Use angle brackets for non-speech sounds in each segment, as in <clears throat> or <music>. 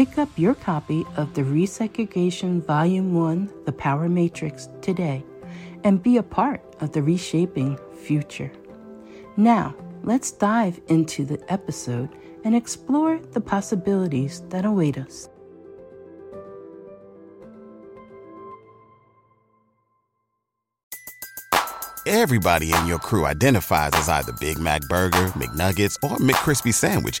Pick up your copy of the Resegregation Volume 1 The Power Matrix today and be a part of the reshaping future. Now, let's dive into the episode and explore the possibilities that await us. Everybody in your crew identifies as either Big Mac Burger, McNuggets, or McCrispy Sandwich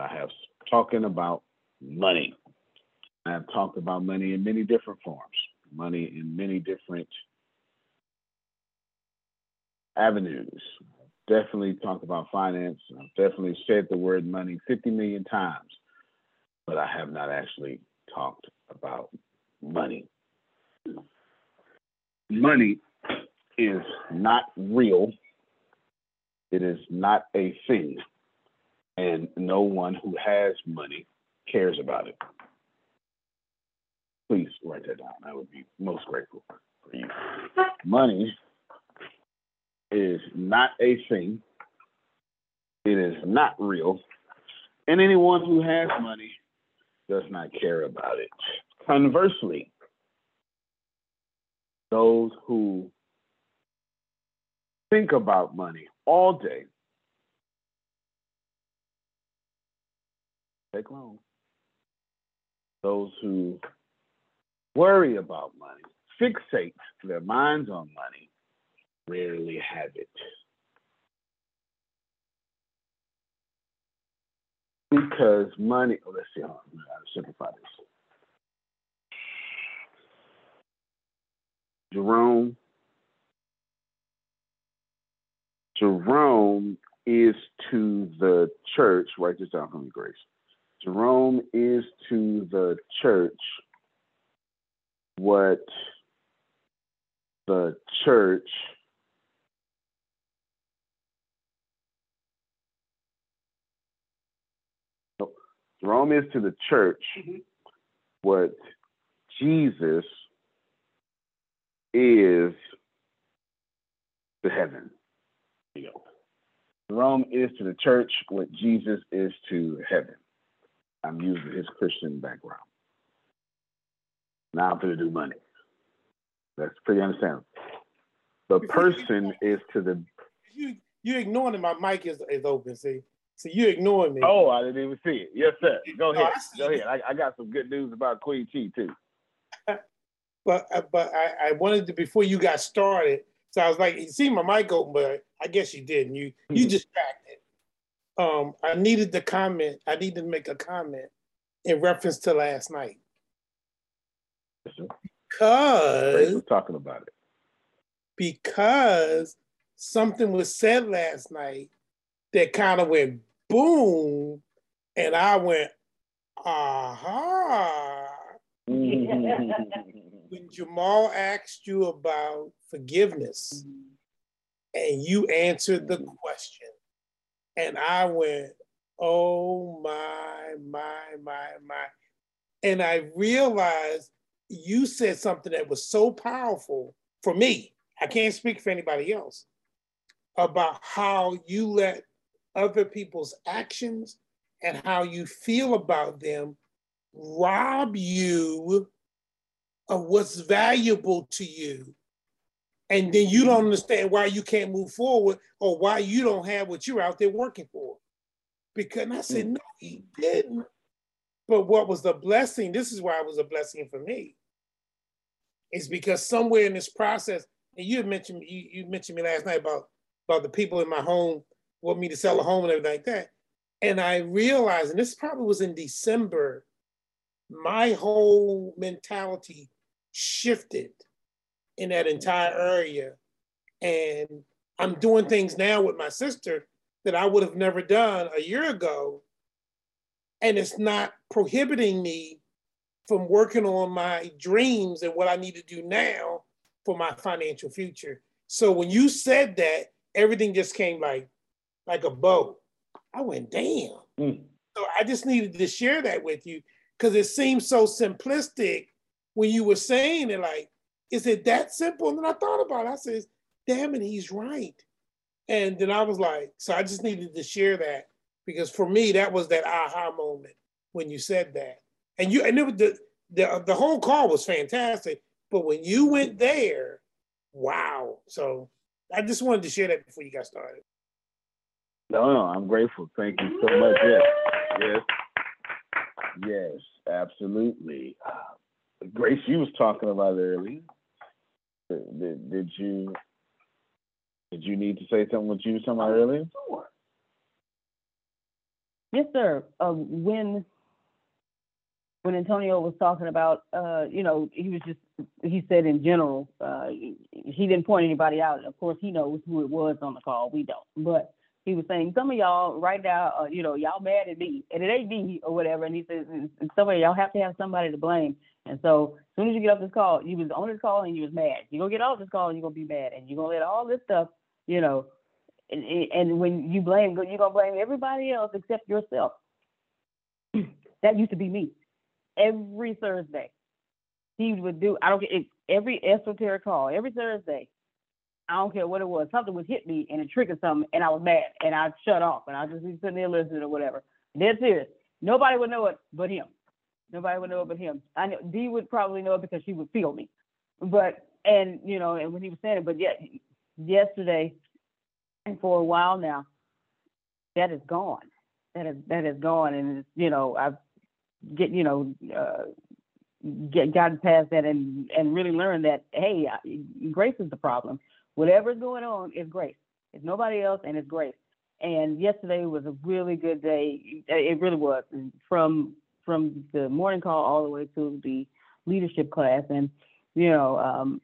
I have talking about money. I have talked about money in many different forms, money in many different avenues. Definitely talked about finance. I've definitely said the word money 50 million times, but I have not actually talked about money. Money is not real. It is not a thing and no one who has money cares about it. Please write that down. I would be most grateful for you. Money is not a thing. It is not real. And anyone who has money does not care about it. Conversely, those who think about money all day take loans. Those who worry about money, fixate their minds on money, rarely have it. Because money, oh, let's see, how to simplify this. Jerome, Jerome is to the church, write this down for Grace. Jerome is to the church what the church Rome is to the church Mhm. what Jesus is to heaven. There you go. Rome is to the church what Jesus is to heaven. I'm using his Christian background. Now I'm going to do money. That's pretty understandable. The person is to the. You you ignoring it. My mic is, is open. See, see you ignoring me. Oh, I didn't even see it. Yes, sir. Go No, ahead. Go it. ahead. I, I got some good news about Queen Chi too. but uh, but I, I wanted to before you got started. So I was like, you see my mic open, but I guess you didn't. You you Mhm. distracted. Um, I needed to comment. I needed to make a comment in reference to last night because We're talking about it. because something was said last night that kind of went boom, and I went, aha. When Jamal asked you about forgiveness and you answered the question, and I went, oh my, my, my, my. And I realized you said something that was so powerful for me. I can't speak for anybody else about how you let other people's actions and how you feel about them rob you of what's valuable to you. And then you don't understand why you can't move forward or why you don't have what you're out there working for. Because and I said, mm. no, he didn't. But what was the blessing? This is why it was a blessing for me. Is because somewhere in this process, and you had mentioned you, you mentioned me last night about about the people in my home want me to sell a home and everything like that. And I realized, and this probably was in December, my whole mentality shifted in that entire area. And I'm doing things now with my sister that I would have never done a year ago. And it's not prohibiting me from working on my dreams and what I need to do now for my financial future. So when you said that, everything just came like like a bow. I went, damn. Mm. So I just needed to share that with you because it seems so simplistic when you were saying it. Like, is it that simple? And then I thought about it. I said, damn it, he's right. And then I was like, so I just needed to share that because for me, that was that aha moment when you said that. And you, and it was the, the, the whole call was fantastic. But when you went there, wow. So I just wanted to share that before you got started. No, no, I'm grateful. Thank you so much. Yes, yes, yes, absolutely. Uh, Grace, you was talking about earlier. Did, did, you did you need to say something with you talking about earlier? Yes, sir. Uh, when when Antonio was talking about, uh, you know, he was just he said in general, uh, he, he didn't point anybody out. Of course, he knows who it was on the call. We don't, but he was saying some of y'all right now, uh, you know, y'all mad at me, and it ain't me or whatever. And he says and some of y'all have to have somebody to blame. And so as soon as you get off this call, you was on this call and you was mad. You're gonna get off this call and you're gonna be mad, and you're gonna let all this stuff, you know, and, and when you blame, you're gonna blame everybody else except yourself. <clears throat> that used to be me. Every Thursday, he would do. I don't care every esoteric call every Thursday. I don't care what it was. Something would hit me and it triggered something, and I was mad, and I'd shut off, and I'd just be sitting there listening or whatever. Dead serious. Nobody would know it but him. Nobody would know but him. I know Dee would probably know it because she would feel me. But and you know, and when he was saying it, but yet yesterday and for a while now, that is gone. That is that is gone, and you know I've get you know uh, get gotten past that and and really learned that hey, grace is the problem. Whatever's going on is grace. It's nobody else, and it's grace. And yesterday was a really good day. It really was from from the morning call all the way to the leadership class, and you know. Um,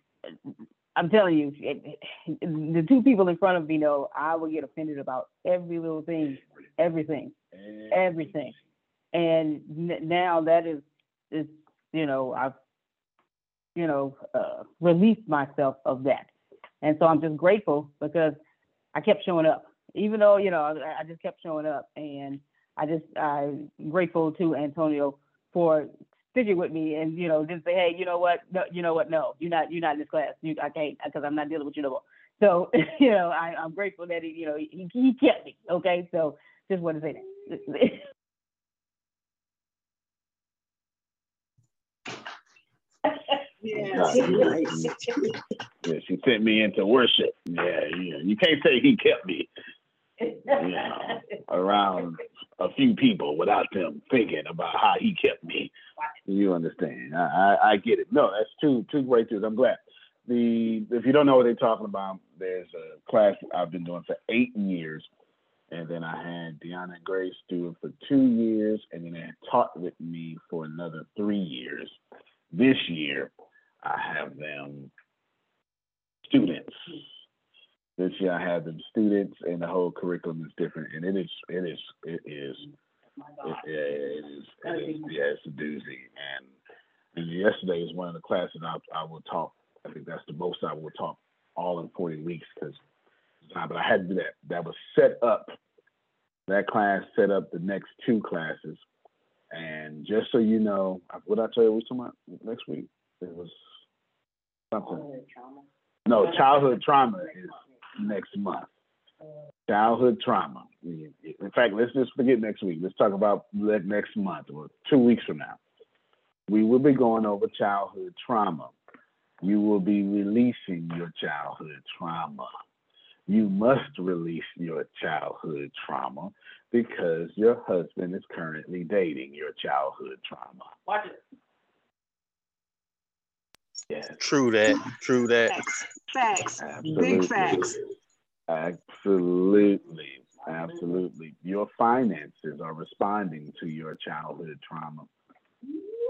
I'm telling you, it, it- the two people in front of me know I will get offended about every little thing, everything, everything. And n- now that is, is you know, I've, you know, uh, released myself of that. And so I'm just grateful because I kept showing up, even though, you know, I, I just kept showing up. And I just I'm grateful to Antonio for sticking with me and you know just say, hey, you know what, no, you know what, no, you're not you're not in this class. You I can't because I'm not dealing with you no more. So <laughs> you know I, I'm grateful that he you know he, he kept me. Okay, so just want to say that. <laughs> Yeah, yeah, she sent me into worship. Yeah, yeah. You can't say he kept me you know, around a few people without them thinking about how he kept me. You understand? I, I, I get it. No, that's two two great things. I'm glad. The if you don't know what they're talking about, there's a class I've been doing for eight years, and then I had Deanna Grace do it for two years, and then they taught with me for another three years. This year, I have them students. This year I have them students, and the whole curriculum is different, and it is it is it is it, yeah, it is it is yeah it's a doozy. And and yesterday is one of the classes I I will talk. I think that's the most I will talk all in 40 weeks because but I had to do that. That was set up. That class set up the next two classes. And just so you know, what I tell you we talking about next week? It was something. No, childhood trauma is next month. Childhood trauma. In fact, let's just forget next week. Let's talk about next month or two weeks from now. We will be going over childhood trauma. You will be releasing your childhood trauma. You must release your childhood trauma because your husband is currently dating your childhood trauma. Watch it. Yes. True that. True that. Facts. Facts. Absolutely. Big facts. Absolutely. Absolutely. Your finances are responding to your childhood trauma.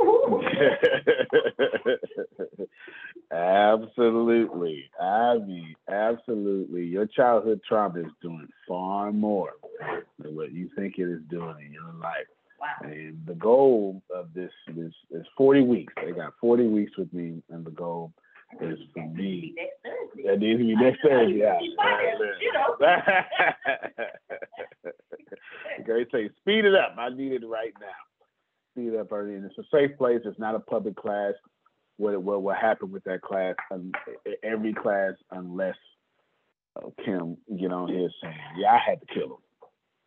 <laughs> absolutely. I mean, absolutely. Your childhood trauma is doing far more than what you think it is doing in your life. Wow. And the goal of this is, is 40 weeks. They got 40 weeks with me, and the goal is for me. That needs to be next Thursday. Yeah. You know. <laughs> Great say, speed it up. I need it right now. Speed it up, Ernie. And it's a safe place. It's not a public class. What what will happen with that class? Um, every class, unless uh, Kim get on here saying, "Yeah, I had to kill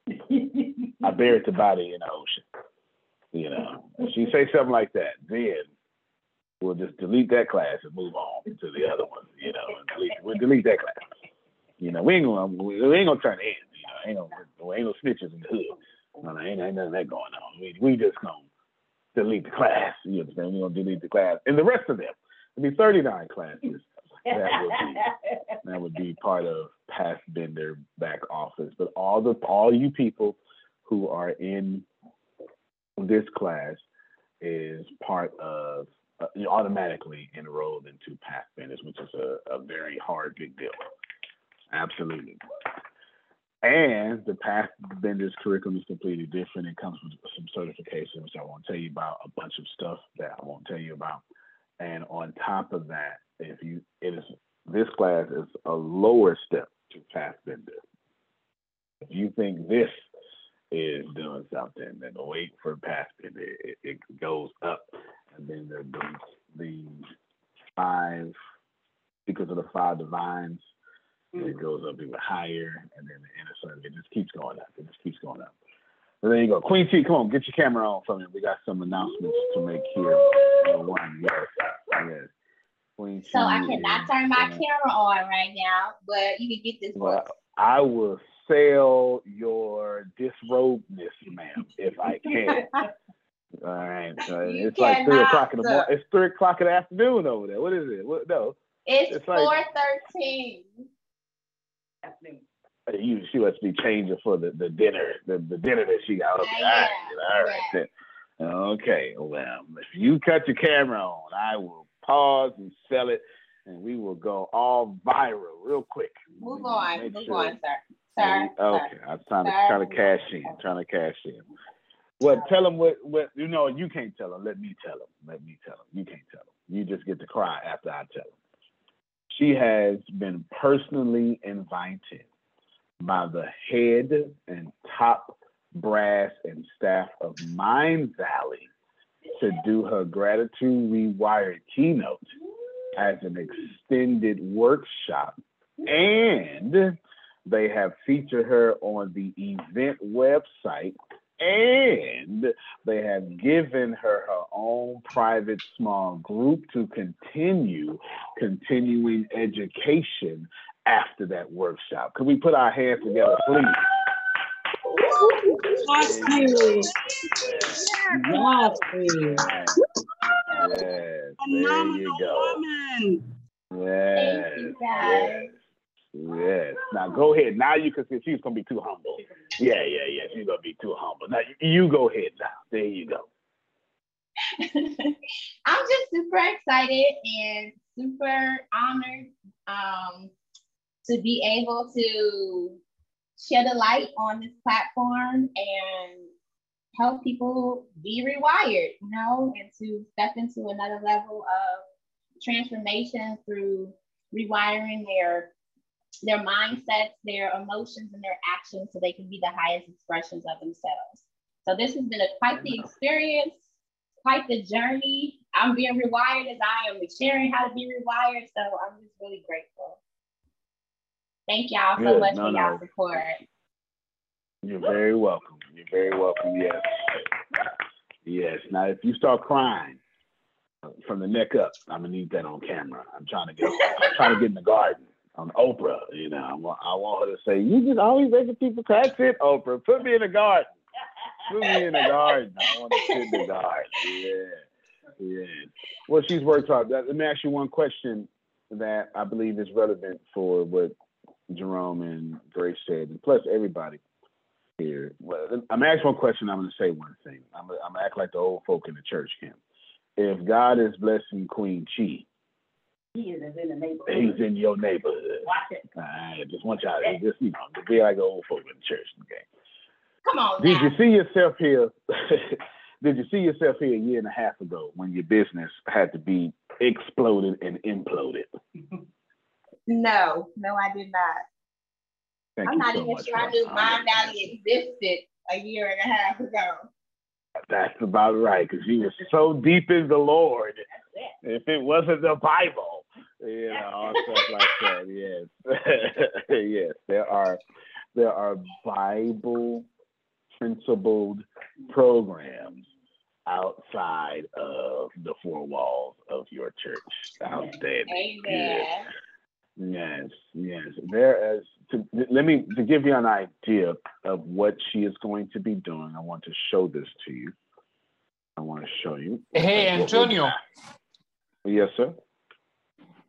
him. I buried the body in the ocean." You know, she say something like that, then we'll just delete that class and move on to the other one. You know, delete, we'll delete that class. You know, we ain't gonna we ain't gonna turn heads. You know, ain't no ain't no snitches in the hood. No, no, ain't, ain't of that going on. We we just gonna delete the class. You understand? We're gonna delete the class and the rest of them. It'll be 39 classes. That would be that would be part of past bender back office. But all the all you people who are in this class is part of uh, you automatically enrolled into path benders, which is a, a very hard big deal. Absolutely. And the past benders curriculum is completely different. It comes with some certifications, which I won't tell you about, a bunch of stuff that I won't tell you about. And on top of that, if you it is this class is a lower step to past bender. If you think this is doing something, and then wait for past bender. It, it goes up, and then the the, the five because of the five divines mm. it goes up even higher, and then the inner circle. It just keeps going up. It just keeps going up. So there you go. Queen T, come on, get your camera on for me. We got some announcements to make here. One, yes, yes. Queen So I cannot turn my camera on right now, but you can get this Well, book. I will sell your disrobeness, ma'am, if I can. <laughs> All right. So it's like three o'clock in the morning. It's three o'clock in the afternoon over there. What is it? What, no. It's, it's like- four thirteen. Uh, You, she must be changing for the, the dinner, the, the dinner that she got. Okay, I all right, am, all right. then. Okay, well, if you cut your camera on, I will pause and sell it, and we will go all viral real quick. Move on, move sure- on, sir. Sir, oh, Okay, sir. I'm trying to Sir. trying to cash in, trying to cash in. Well, tell them what what you know. You can't tell them. Let me tell them. Let me tell them. You can't tell them. You just get to cry after I tell them. She has been personally invited by the head and top brass and staff of Mindvalley to do her Gratitude Rewired keynote as an extended workshop. And they have featured her on the event website and they have given her her own private small group to continue continuing education after that workshop. Could we put our hands together, please? Yes, please. Yes, please. Yes, there you go. woman. Yes, Thank you, guys. yes, yes. Now go ahead. Now you can see she's gonna be too humble. Yeah, yeah, yeah. She's gonna be too humble. Now you, go ahead now. There you go. <laughs> I'm just super excited and super honored um, to be able to shed a light on this platform and help people be rewired, you know, and to step into another level of transformation through rewiring their their mindsets, their emotions, and their actions so they can be the highest expressions of themselves. So this has been a quite the experience, quite the journey. I'm being rewired as I am sharing how to be rewired. So I'm just really grateful. Thank y'all so Good. much No, for no. y'all support. You're very welcome. You're very welcome. Yes. Yes. Now, if you start crying from the neck up, I'm gonna need that on camera. I'm trying to get. I'm trying to get in the garden on Oprah. You know, I want, I want her to say, "You just always making people cry." That's Oprah. Put me in the garden. Put me in the garden. I want to sit in the garden. Yeah. Yeah. Well, she's worked hard. Let me ask you one question that I believe is relevant for what Jerome and Grace said, and plus everybody here. Well, I'm gonna ask one question. I'm gonna say one thing. I'm gonna, I'm gonna act like the old folk in the church can. If God is blessing Queen Chi, He is in the neighborhood. He's in your neighborhood. Watch it. I just want y'all to just you know to be like old folk in the church. Okay. Come on Did now. you see yourself here? <laughs> did you see yourself here a year and a half ago when your business had to be exploded and imploded? <laughs> No, no, I did not. Thank I'm not so even sure I knew. Mindvalley existed a year and a half ago. That's about right, because you were so deep in the Lord. If it wasn't the Bible, you know, all stuff like that. Yes, <laughs> yes, there are there are Bible principled programs outside of the four walls of your church. Outstanding. Amen. Yes, yes. There is to let me to give you an idea of what she is going to be doing. I want to show this to you. I want to show you. Hey, Antonio. Yes, sir.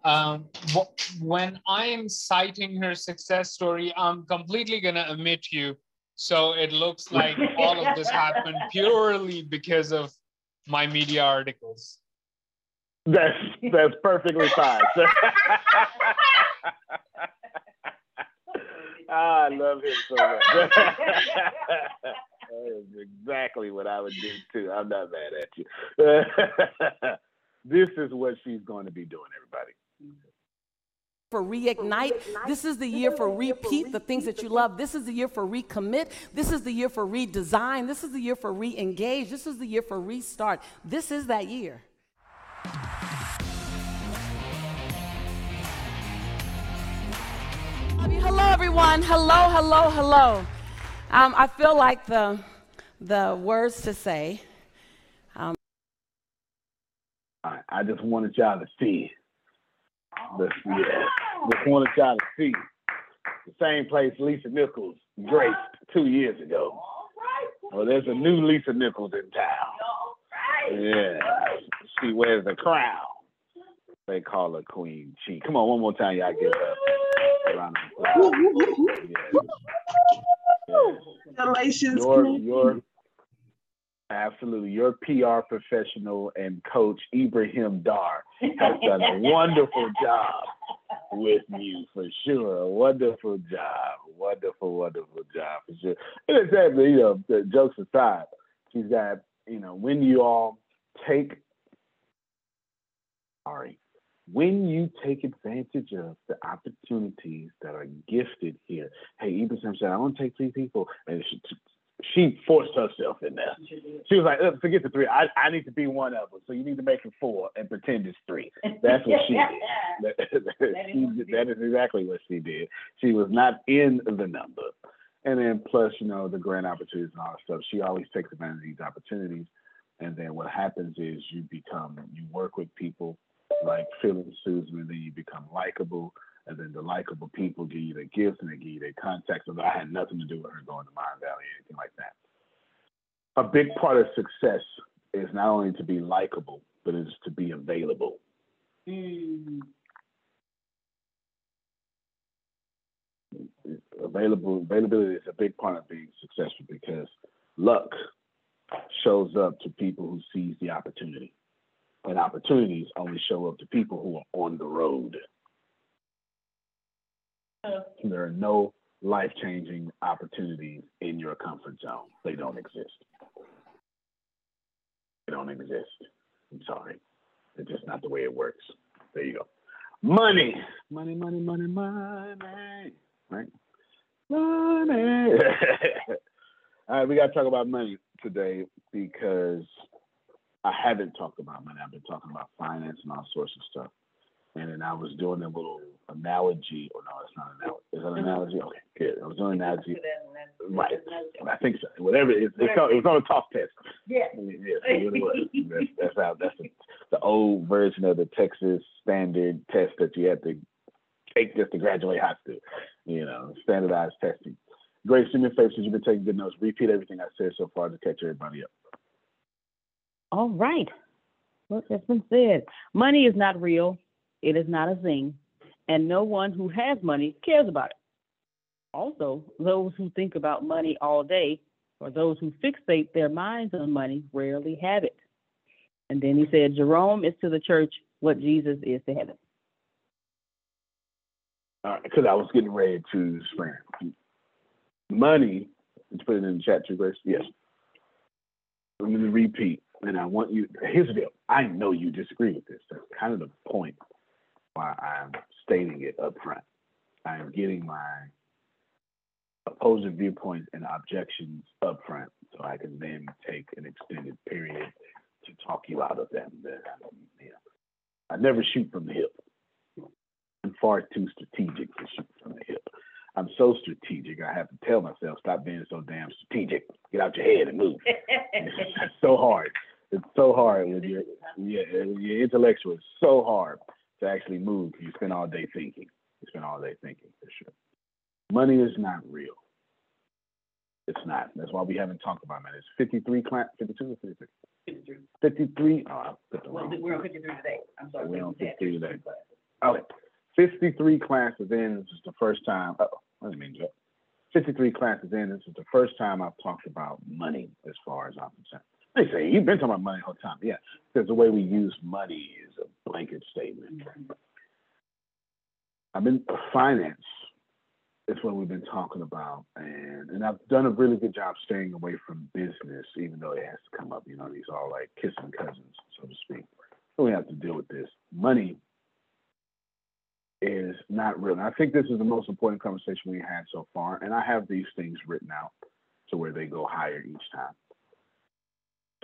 Um, wh- when I'm citing her success story, I'm completely gonna omit you. So it looks <laughs> like all of this happened purely because of my media articles. That's that's perfectly fine. <laughs> I love him so much. <laughs> that is exactly what I would do too. I'm not mad at you. this is what she's going to be doing, everybody. For reignite. This is the year for repeat the things that you love. This is the year for recommit. This is the year for redesign. This is the year for re-engage. This is the year for restart. This is that year. Hello, everyone. Hello, hello, hello. Um, I feel like the the words to say. All right, I just wanted y'all to see. The, yeah, uh, just wanted y'all to see the same place Lisa Nichols graced two years ago. Well, there's a new Lisa Nichols in town. Yeah, she wears the crown. They call her Queen Chi. Come on, one more time, y'all give her a round of applause. Yeah. Yeah. Congratulations, your Queen. your absolutely your PR professional and coach Ibrahim Dar has <laughs> done a wonderful job with you for sure. A wonderful job, wonderful, wonderful job for sure. And exactly, you know, the jokes aside, she's got you know when you all take sorry when you take advantage of the opportunities that are gifted here. Hey, Ibrahim said, I want to take three people. And she, forced herself in there. She was like, "Look, forget the three. I, I need to be one of them. So you need to make it four and pretend it's three. That's what she did. <laughs> That, she <laughs> that is exactly what she did. She was not in the number. And then plus, you know, the grant opportunities and all that stuff. She always takes advantage of these opportunities. And then what happens is you become, you work with people like Phil and Susan, and then you become likable. And then the likable people give you their gifts and they give you their contacts. So I had nothing to do with her going to Mindvalley or anything like that. A big part of success is not only to be likable, but it's to be available. Mm. Available availability is a big part of being successful because luck shows up to people who seize the opportunity. And opportunities only show up to people who are on the road. There are no life changing opportunities in your comfort zone. They don't exist. They don't exist. I'm sorry. It's just not the way it works. There you go. Money. Money, money, money, money. Right? Money. <laughs> All right, we got to talk about money today because I haven't talked about money. I've been talking about finance and all sorts of stuff. And then I was doing a little analogy, or no, it's not an analogy. Is that an analogy? Okay, good. I was doing an analogy. Right. I think so. Whatever it is, it's it was on a talk test. Yeah. Yes, that's what it was. <laughs> That's, that's how. That's the, the old version of the Texas standard test that you had to take just to graduate high school. You know, standardized testing. Grace, do me a favor since you've been taking good notes. Repeat everything I said so far to catch everybody up. All right. Look, that's been said. Money is not real. It is not a thing. And no one who has money cares about it. Also, those who think about money all day or those who fixate their minds on money rarely have it. And then he said, Jerome is to the church what Jesus is to heaven. Because I was getting ready to swear. Money, you put it in the chat too, Grace? Yes. I'm going to repeat, and I want you, here's the deal. I know you disagree with this. That's kind of the point why I'm stating it up front. I am getting my opposing viewpoints and objections up front so I can then take an extended period to talk you out of them. But, you know, I never shoot from the hip. I'm far too strategic to shoot from the hip. I'm so strategic, I have to tell myself, stop being so damn strategic. Get out your head and move. <laughs> it's so hard. It's so hard when you're, yeah, you're intellectual. It's so hard to actually move. You spend all day thinking. You spend all day thinking for sure. Money is not real. It's not. That's why we haven't talked about money. It's 53 class, 52 or 53? 53. 53. Oh, I put the Well, we're on 53 today. I'm sorry. We're on 53 today. Okay. 53 classes in. This is the first time. Oh, I didn't mean that. 53 classes in. This is the first time I've talked about money as far as I'm concerned. They say you've been talking about money all the time. Yeah, because the way we use money is a blanket statement. I've been uh, finance. Is what we've been talking about, and and I've done a really good job staying away from business, even though it has to come up. You know, these are like kissing cousins, so to speak. So we have to deal with this. Money is not real. And I think this is the most important conversation we had so far, and I have these things written out to where they go higher each time.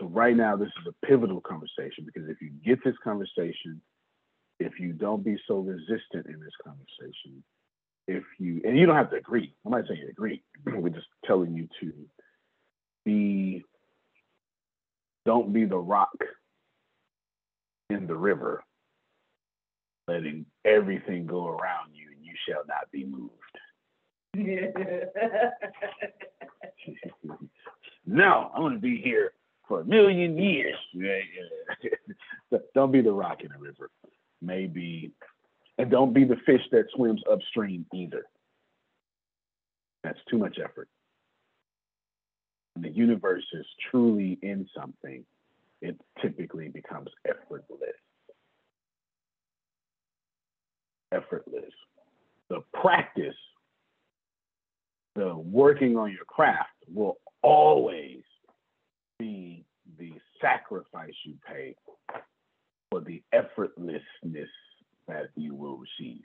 So right now, this is a pivotal conversation because if you get this conversation, if you don't be so resistant in this conversation, if you and you don't have to agree. I'm not saying you agree. <clears throat> We're just telling you to be. Don't be the rock in the river, letting everything go around you, and you shall not be moved. <laughs> <laughs> no, I'm going to be here for a million years. <laughs> Yeah, yeah. <laughs> don't be the rock in the river. Maybe, and don't be the fish that swims upstream either. That's too much effort. When the universe is truly in something, it typically becomes effortless. Effortless. The practice, the working on your craft will always be the sacrifice you pay for the effortlessness that you will receive.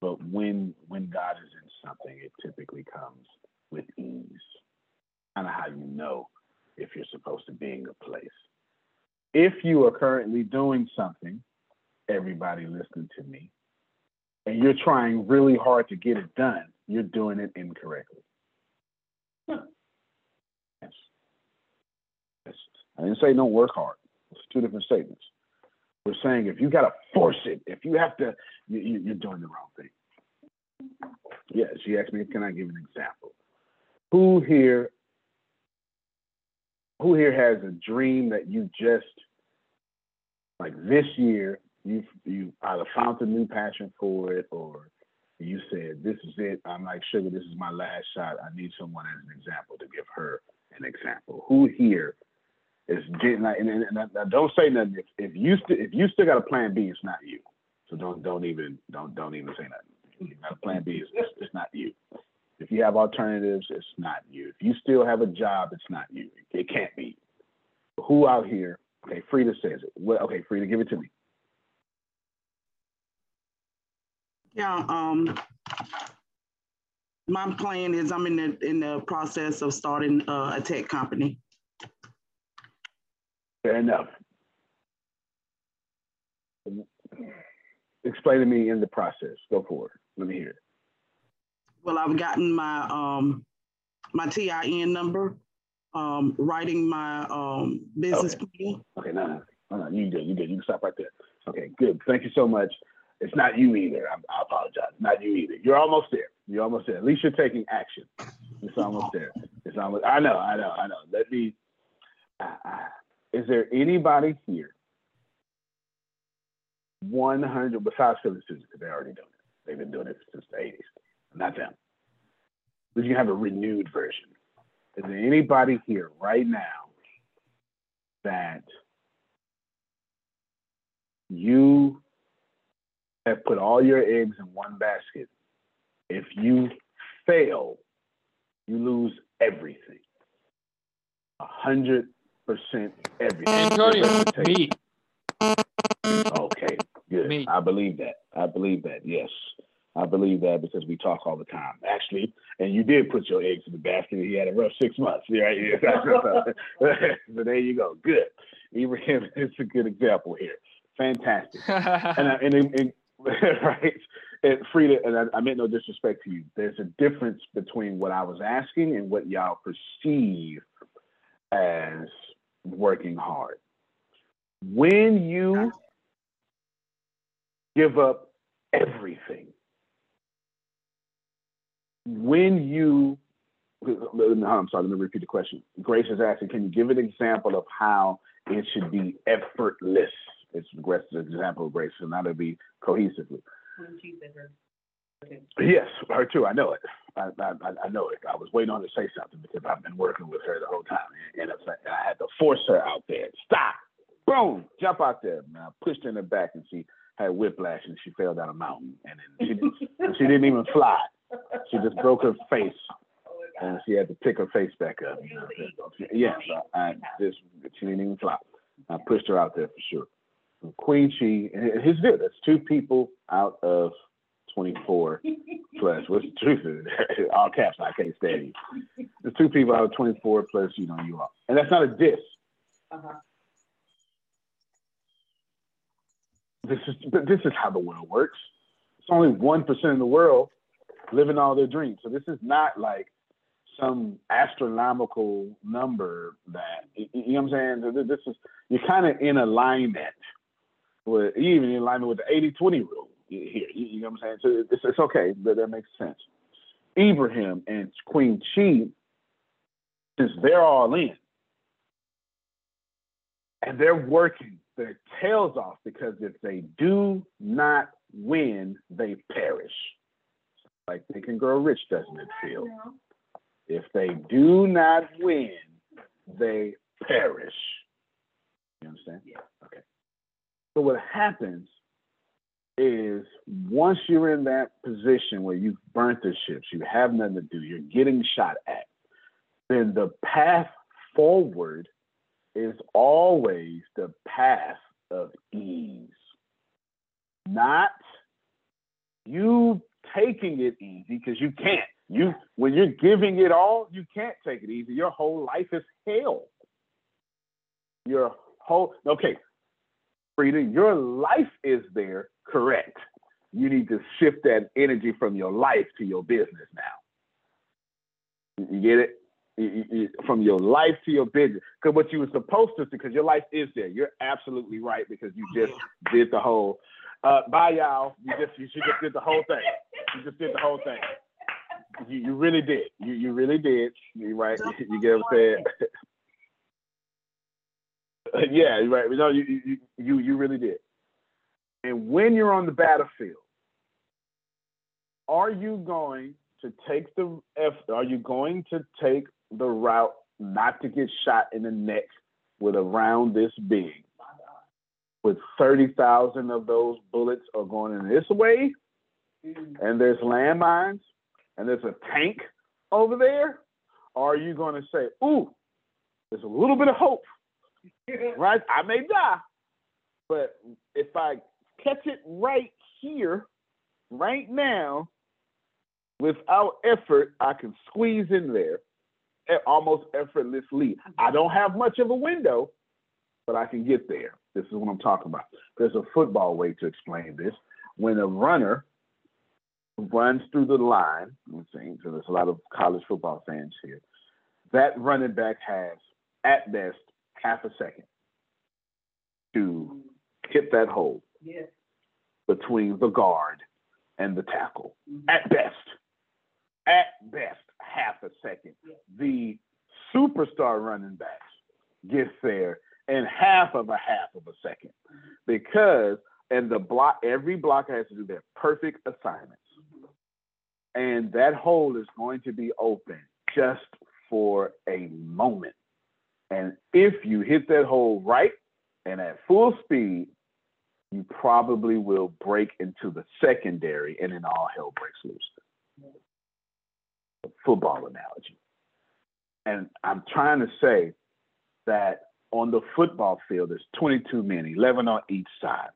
But when when God is in something, it typically comes with ease. kind of how you know if you're supposed to be in a place. If you are currently doing something, everybody listening to me, and you're trying really hard to get it done, you're doing it incorrectly. Yes. Yes. I didn't say don't work hard. It's two different statements. We're saying if you got to force it, if you have to, you, you're doing the wrong thing. Yeah, she asked me, can I give an example? Who here, who here has a dream that you just, like this year, you you either found a new passion for it or you said, this is it. I'm like, sugar, this is my last shot. I need someone as an example to give her an example. Who here is getting like, and, and, and don't say nothing. If, if you if you still got a plan B, it's not you. So don't don't even don't don't even say nothing. If a plan B, it's, it's not you. If you have alternatives, it's not you. If you still have a job, it's not you. It can't be. Who out here? Okay, Frida says it. Well, okay, Frida, give it to me. Yeah, um, my plan is I'm in the in the process of starting uh, a tech company. Fair enough. Explain to me in the process. Go for it. Let me hear it. Well, I've gotten my um, my TIN number, um, writing my um, business Okay. plan. Okay, no, no, no, no, you good, you good. You can stop right there. Okay, good. Thank you so much. It's not you either. I, I apologize. Not you either. You're almost there. You're almost there. At least you're taking action. It's almost there. It's almost. I know. I know. I know. Let me. Uh, uh, is there anybody here? One hundred besides Philly Susan, because they're already doing it. They've been doing it since the eighties. Not them. But you have a renewed version. Is there anybody here right now that you have put all your eggs in one basket. If you fail, you lose everything. A hundred percent everything. Antonio, me. Okay, good. Me. I believe that. I believe that. Yes. I believe that because we talk all the time, actually. And you did put your eggs in the basket. He had a rough six months. Right? <laughs> so there you go. Good. Ibrahim <laughs> is a good example here. Fantastic. <laughs> and, I, and, and, and right, and Frida, and I, I meant no disrespect to you. There's a difference between what I was asking and what y'all perceive as working hard. When you give up everything, when you, I'm sorry, let me repeat the question. Grace is asking, can you give an example of how it should be effortless? It's Grace's example Grace, and to be cohesively. Yes, her too. I know it. I, I, I know it. I was waiting on her to say something because I've been working with her the whole time, and I had to force her out there. Stop! Boom! Jump out there. And I pushed her in the back, and she had whiplash, and she fell down a mountain, and then she, didn't- <laughs> she didn't even fly. She just broke her face, and she had to pick her face back up. You know? Yes, I, I just she didn't even fly. I pushed her out there for sure. Queen Chi, and here's good. That's two people out of 24 plus. What's the truth? <laughs> All caps. I can't stand you. There's two people out of 24 plus. You know you are, and that's not a diss. Uh-huh. This is but this is how the world works. It's only one percent of the world living all their dreams. So this is not like some astronomical number that you you know what I'm saying. This is you're kind of in alignment with even in alignment with the 80-20 rule here. You, you know what I'm saying? So it's, it's okay, but that makes sense. Ibrahim and Queen Chi, since they're all in, and they're working their tails off because if they do not win, they perish. Like they can grow rich, doesn't it feel? If they do not win, they perish. You understand? Yeah. Okay. So what happens is once you're in that position where you've burnt the ships, you have nothing to do, you're getting shot at, then the path forward is always the path of ease. Not you taking it easy because you can't. You when you're giving it all, you can't take it easy. Your whole life is hell. Your whole okay, Frida, your life is there, correct. You need to shift that energy from your life to your business now. You get it? You- you- you- From your life to your business. Because what you were supposed to, because your life is there. You're absolutely right because you just did the whole. Uh, bye, y'all. You just you just did the whole thing. You just did the whole thing. You, you really did. You you really did. You right. You get what I'm saying? <laughs> yeah, right. No, you, you you you really did. And when you're on the battlefield, are you going to take the F? Are you going to take the route not to get shot in the neck with a round this big? With thirty thousand of those bullets are going in this way, and there's landmines, and there's a tank over there. Or are you going to say, "Ooh, there's a little bit of hope"? <laughs> right? I may die, but if I catch it right here, right now, without effort, I can squeeze in there almost effortlessly. I don't have much of a window, but I can get there. This is what I'm talking about. There's a football way to explain this. When a runner runs through the line, I'm saying, so there's a lot of college football fans here, that running back has, at best, half a second to hit that hole Yes. between the guard and the tackle. Mm-hmm. At best. At best, half a second. The superstar running backs gets there in half of a half of a second. Mm-hmm. Because and the block every blocker has to do their perfect assignments. Mm-hmm. And that hole is going to be open just for a moment. And if you hit that hole right and at full speed, you probably will break into the secondary and then all hell breaks loose. A football analogy. And I'm trying to say that on the football field, there's 22 men, 11 on each side.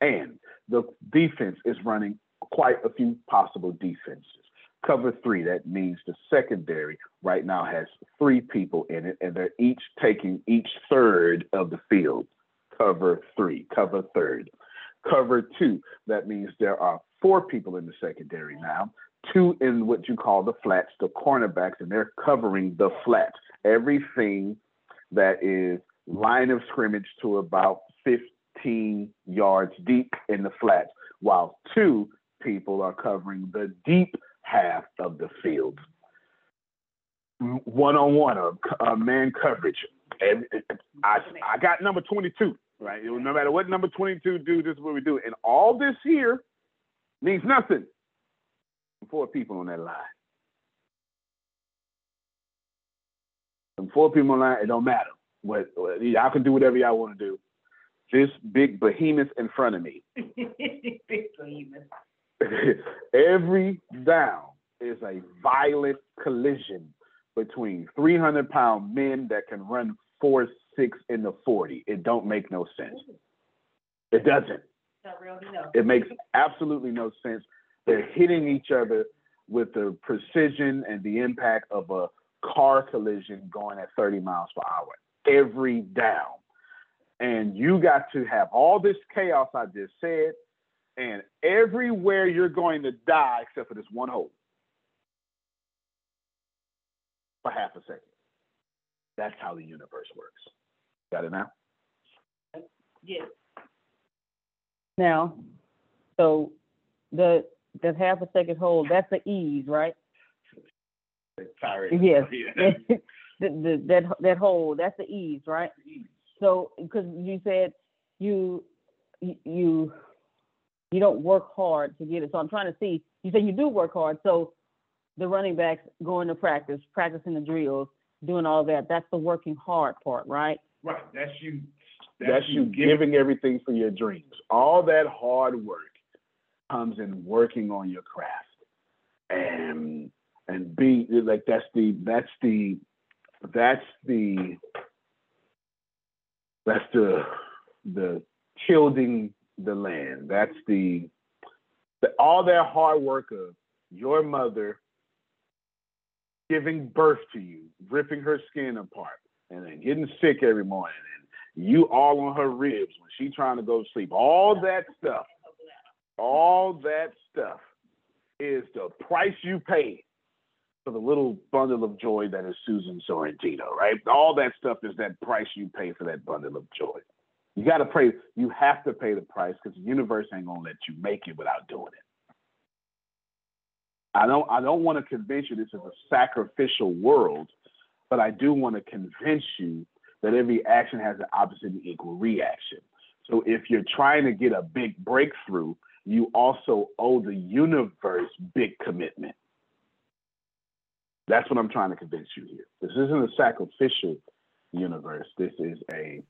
And the defense is running quite a few possible defenses. Cover three, that means the secondary right now has three people in it, and they're each taking each third of the field. Cover three, cover third. Cover two, that means there are four people in the secondary now, two in what you call the flats, the cornerbacks, and they're covering the flats. Everything that is line of scrimmage to about 15 yards deep in the flats, while two people are covering the deep half of the field. One on one uh, man coverage. And I, I got number 22, right? No matter what number 22 do, this is what we do. And all this here means nothing. Four people on that line. And four people on line, it don't matter. What, what y'all can do whatever y'all want to do. This big behemoth in front of me <laughs> Big behemoth. <laughs> every down is a violent collision between 300 pound men that can run four six in the 40 it don't make no sense. It doesn't. Enough. it makes absolutely no sense. They're hitting each other with the precision and the impact of a car collision going at 30 miles per hour. Every down. And you got to have all this chaos i just said and everywhere you're going to die except for this one hole for half a second. That's how the universe works. Got it now? Yes. Now, so the the half a second hold, that's the ease, right? Sorry. Yes. <laughs> The, the, that that hold, that's the ease, right? So, because you said you you you don't work hard to get it. So I'm trying to see. You say you do work hard. So the running backs going to practice, practicing the drills, doing all that. That's the working hard part, right? Right, that's you. That's you giving everything for your dreams. All that hard work comes in working on your craft. And and be like that's the that's the that's the that's the the tilling the land. That's the, the all that hard work of your mother giving birth to you, ripping her skin apart, and then getting sick every morning, and you all on her ribs when she trying to go to sleep. All that stuff, all that stuff is the price you pay for the little bundle of joy that is Susan Sorrentino, right? All that stuff is that price you pay for that bundle of joy. You got to pay. You have to pay the price because the universe ain't gonna let you make it without doing it. I don't. I don't want to convince you this is a sacrificial world, but I do want to convince you that every action has an opposite and equal reaction. So if you're trying to get a big breakthrough, you also owe the universe big commitment. That's what I'm trying to convince you here. This isn't a sacrificial universe. This is a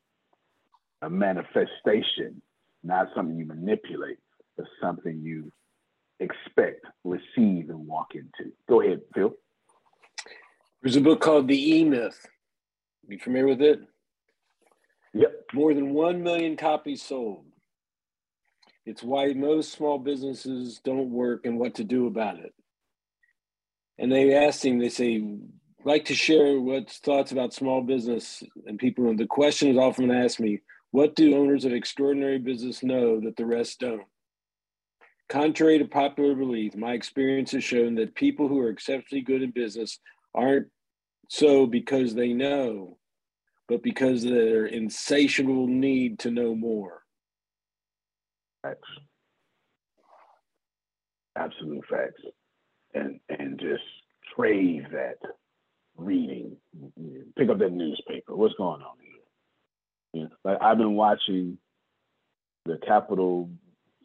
a manifestation, not something you manipulate, but something you expect, receive, and walk into. Go ahead, Phil. There's a book called The E Myth. You familiar with it? Yep. More than 1 million copies sold. It's why most small businesses don't work and what to do about it. And they asked him, they say, like to share what's thoughts about small business and people. And the question is often asked me, what do owners of extraordinary business know that the rest don't? Contrary to popular belief, my experience has shown that people who are exceptionally good in business aren't so because they know, but because of their insatiable need to know more. Facts. Absolute facts. And and just crave that reading. Pick up that newspaper. What's going on know, like I've been watching the capital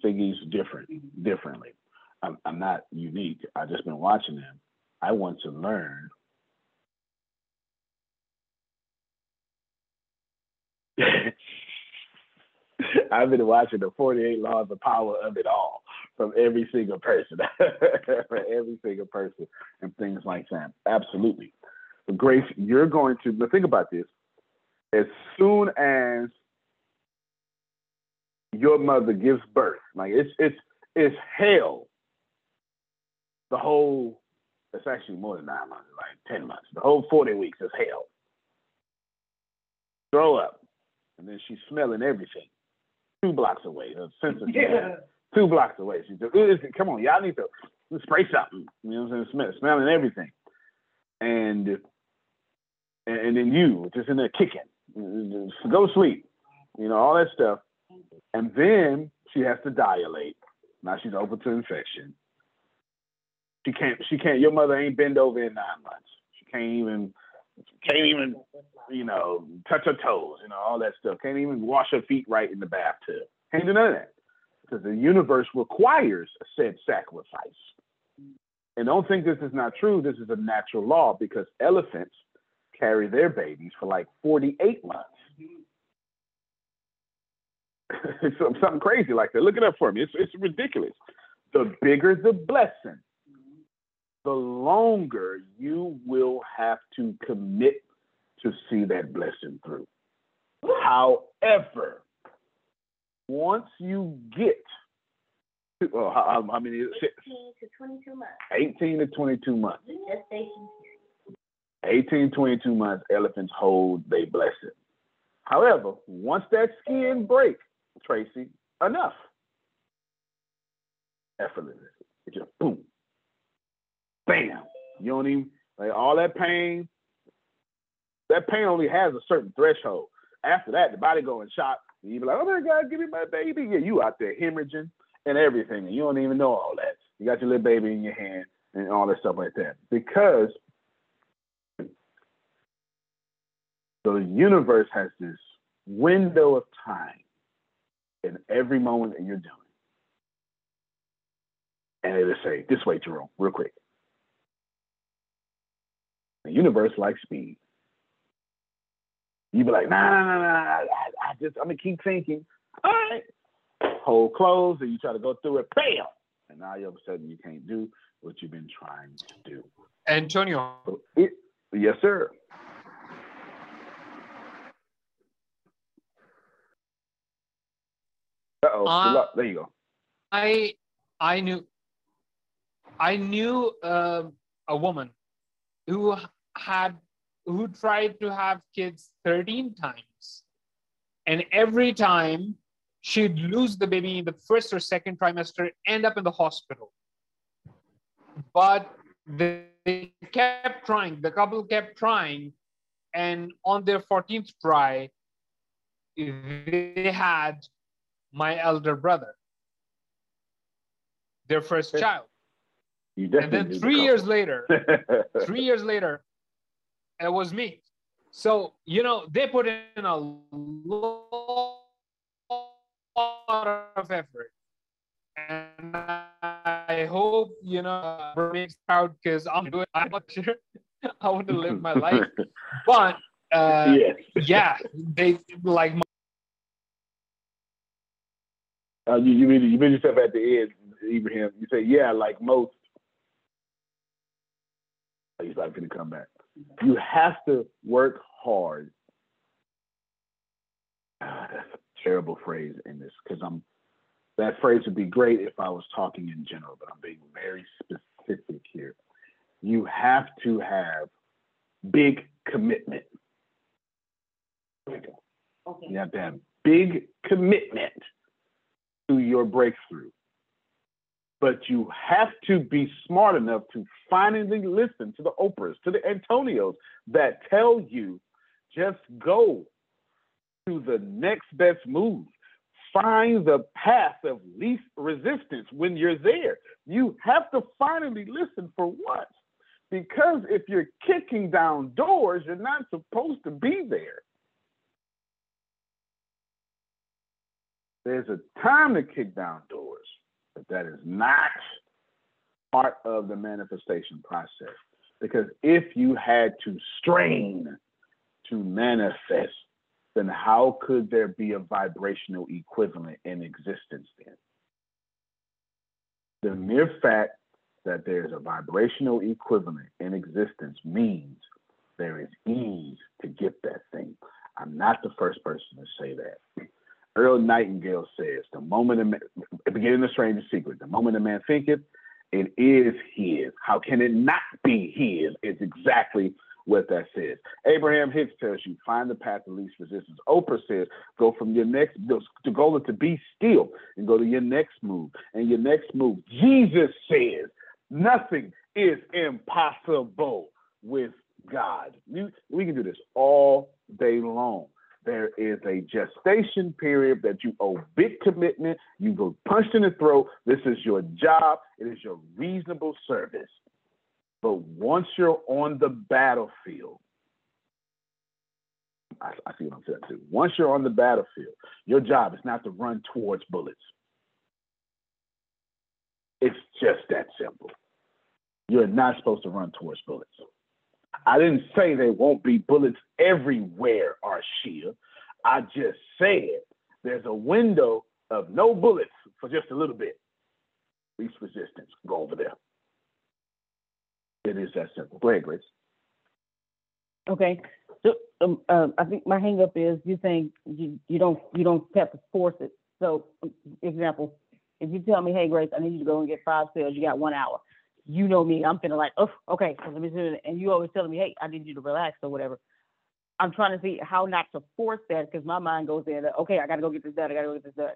thingies different differently. I'm, I'm not unique. I've just been watching them. I want to learn. <laughs> I've been watching the 48 laws of power of it all from every single person, <laughs> from every single person, and things like that. Absolutely. Grace, you're going to, but think about this. As soon as your mother gives birth. Like it's it's it's hell. The whole it's actually more than nine months, like ten months. The whole forty weeks is hell. Throw up, and then she's smelling everything. Two blocks away, the sense of yeah. two blocks away. She's just, come on, y'all need to spray something. You know what I'm saying? Smell, smelling everything, and and then you just in there kicking. Go sleep. You know all that stuff and then she has to dilate. Now she's open to infection. She can't. She can't. Your mother ain't bend over in nine months. She can't even. Can't even. You know, touch her toes. You know, all that stuff. Can't even wash her feet right in the bathtub. Can't do none of that because the universe requires a said sacrifice. And don't think this is not true. This is a natural law because elephants carry their babies for like 48 months. <laughs> it's something crazy like that. Look it up for me. It's it's ridiculous. The bigger the blessing, the longer you will have to commit to see that blessing through. However, once you get to, oh, how, how many? 18 to 22 months. 18 to 22 months. Gestation 18, 22 months, elephants hold their blessing. However, once that skin break, Tracy, enough. Effortless. It just boom. Bam. You don't even like all that pain. That pain only has a certain threshold. After that, the body go in shock. You be like, oh my God, give me my baby. Yeah, you out there hemorrhaging and everything. And you don't even know all that. You got your little baby in your hand and all that stuff like that. Because the universe has this window of time in every moment that you're doing. And it'll say, this way, Jerome, real quick. The universe likes speed. You be like, nah, nah, nah, nah. I, I just, I'm gonna keep thinking. All right. Hold close, and you try to go through it, bam! And now you all of a sudden you can't do what you've been trying to do. Antonio. It, yes, sir. Oh, uh, there you go. I I knew I knew uh, a woman who had who tried to have kids 13 times. And every time she'd lose the baby in the first or second trimester, end up in the hospital. But they kept trying, the couple kept trying, and on their 14th try, they had my elder brother, their first child. and then three years later, <laughs> three years later, it was me. So, you know, they put in a lot of effort. And I hope, you know, makes proud because I'm doing, I'm not sure I want to live my life. <laughs> But uh, yes. yeah, they like. My- uh, you, you mean you yourself at the end, Ibrahim? You say, yeah, like most. Oh, not going to come back. You have to work hard. Ah, that's a terrible phrase in this because I'm. That phrase would be great if I was talking in general, but I'm being very specific here. You have to have big commitment. Okay. You have to have big commitment to your breakthrough. But you have to be smart enough to finally listen to the Oprahs, to the Antonios that tell you just go to the next best move. Find the path of least resistance when you're there. You have to finally listen for what? Because if you're kicking down doors, you're not supposed to be there. There's a time to kick down doors, but that is not part of the manifestation process. Because if you had to strain to manifest, then how could there be a vibrational equivalent in existence then? The mere fact that there's a vibrational equivalent in existence means there is ease to get that thing. I'm not the first person to say that. Earl Nightingale says, the moment a man, beginning the strange secret, the moment a man thinketh, it is his. How can it not be his? It's exactly what that says. Abraham Hicks tells you, find the path of least resistance. Oprah says, go from your next, the goal is to be still and go to your next move. And your next move, Jesus says, nothing is impossible with God. We can do this all day long. There is a gestation period that you owe big commitment. You go punched in the throat. This is your job. It is your reasonable service. But once you're on the battlefield, I, I see what I'm saying too. Once you're on the battlefield, your job is not to run towards bullets. It's just that simple. You're not supposed to run towards bullets. I didn't say there won't be bullets everywhere, Arshia. I just said there's a window of no bullets for just a little bit. Least resistance. Go over there. It is that simple. Go ahead, Grace. Okay. So um, uh, I think my hangup is you think you, you don't you don't have to force it. So, um, example, if you tell me, hey Grace, I need you to go and get five sales, you got one hour you know me, I'm feeling like, oh, okay, so let me do it. And you always telling me, hey, I need you to relax or whatever. I'm trying to see how not to force that because my mind goes there that, okay, I got to go get this done. I got to go get this done.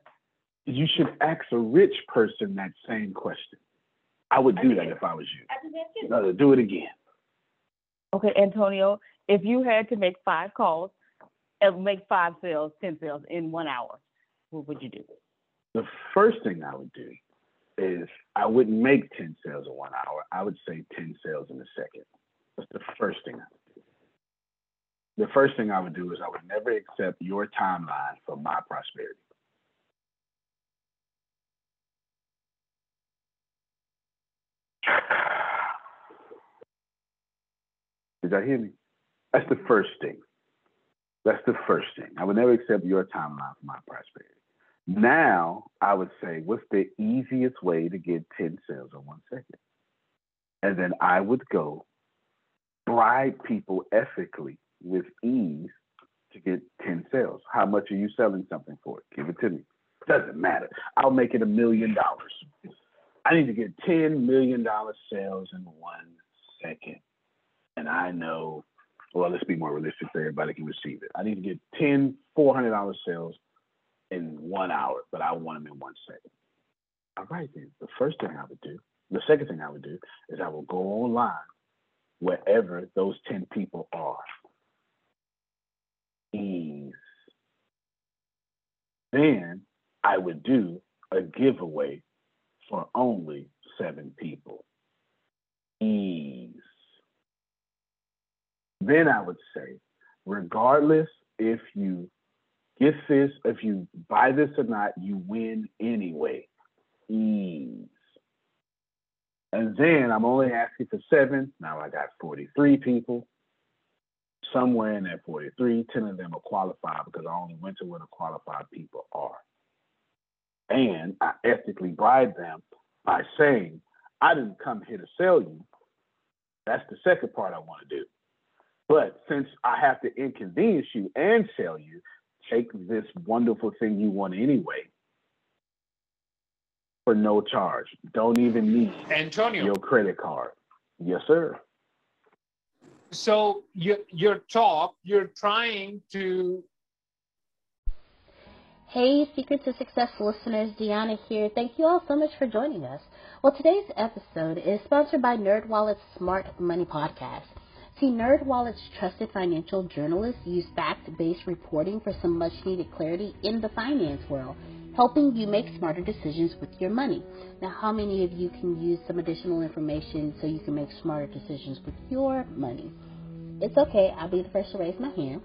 You should ask a rich person that same question. I would do I that if I was you. No, do it again. Okay, Antonio, if you had to make five calls and make five sales, 10 sales in one hour, what would you do? The first thing I would do is I wouldn't make 10 sales in one hour. I would say 10 sales in a second. That's the first thing I would do. The first thing I would do is I would never accept your timeline for my prosperity. Did y'all hear me? That's the first thing. That's the first thing. I would never accept your timeline for my prosperity. Now I would say, what's the easiest way to get 10 sales in one second? And then I would go bribe people ethically with ease to get 10 sales. How much are you selling something for? Give it to me. Doesn't matter. I'll make it a million dollars. I need to get $10 million sales in one second. And I know, well, let's be more realistic so everybody can receive it. I need to get 10 $400 sales in one hour, but I want them in one second. All right, then. The first thing I would do, the second thing I would do is I will go online wherever those 10 people are. Ease. Then I would do a giveaway for only seven people. Ease. Then I would say, regardless if you get this, if you buy this or not, you win anyway. Ease. And then I'm only asking for seven. Now I got 43 people. Somewhere in that 43, 10 of them are qualified because I only went to where the qualified people are. And I ethically bribe them by saying, I didn't come here to sell you. That's the second part I want to do. But since I have to inconvenience you and sell you, take this wonderful thing you want anyway for no charge. Don't even need Antonio. your credit card. Yes, sir. So you, your talk, you're trying to Hey, Secret to Success listeners, Deanna here. Thank you all so much for joining us. Well, today's episode is sponsored by NerdWallet's Smart Money Podcast. See, NerdWallet's trusted financial journalists use fact-based reporting for some much-needed clarity in the finance world, helping you make smarter decisions with your money. Now, how many of you can use some additional information so you can make smarter decisions with your money? It's okay. I'll be the first to raise my hand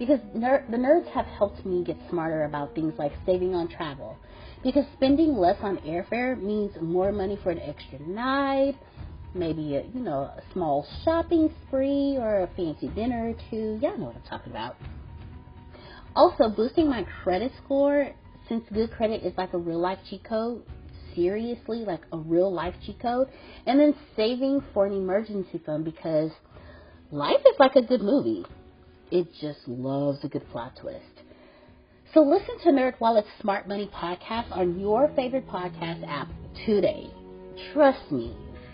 because ner- the nerds have helped me get smarter about things like saving on travel. Because spending less on airfare means more money for an extra night, maybe a you know a small shopping spree or a fancy dinner or two. Y'all know what I'm talking about. Also, boosting my credit score since good credit is like a real life cheat code. Seriously, like a real life cheat code, and then saving for an emergency fund because life is like a good movie it just loves a good plot twist. So listen to NerdWallet's Smart Money podcast on your favorite podcast app today. Trust me,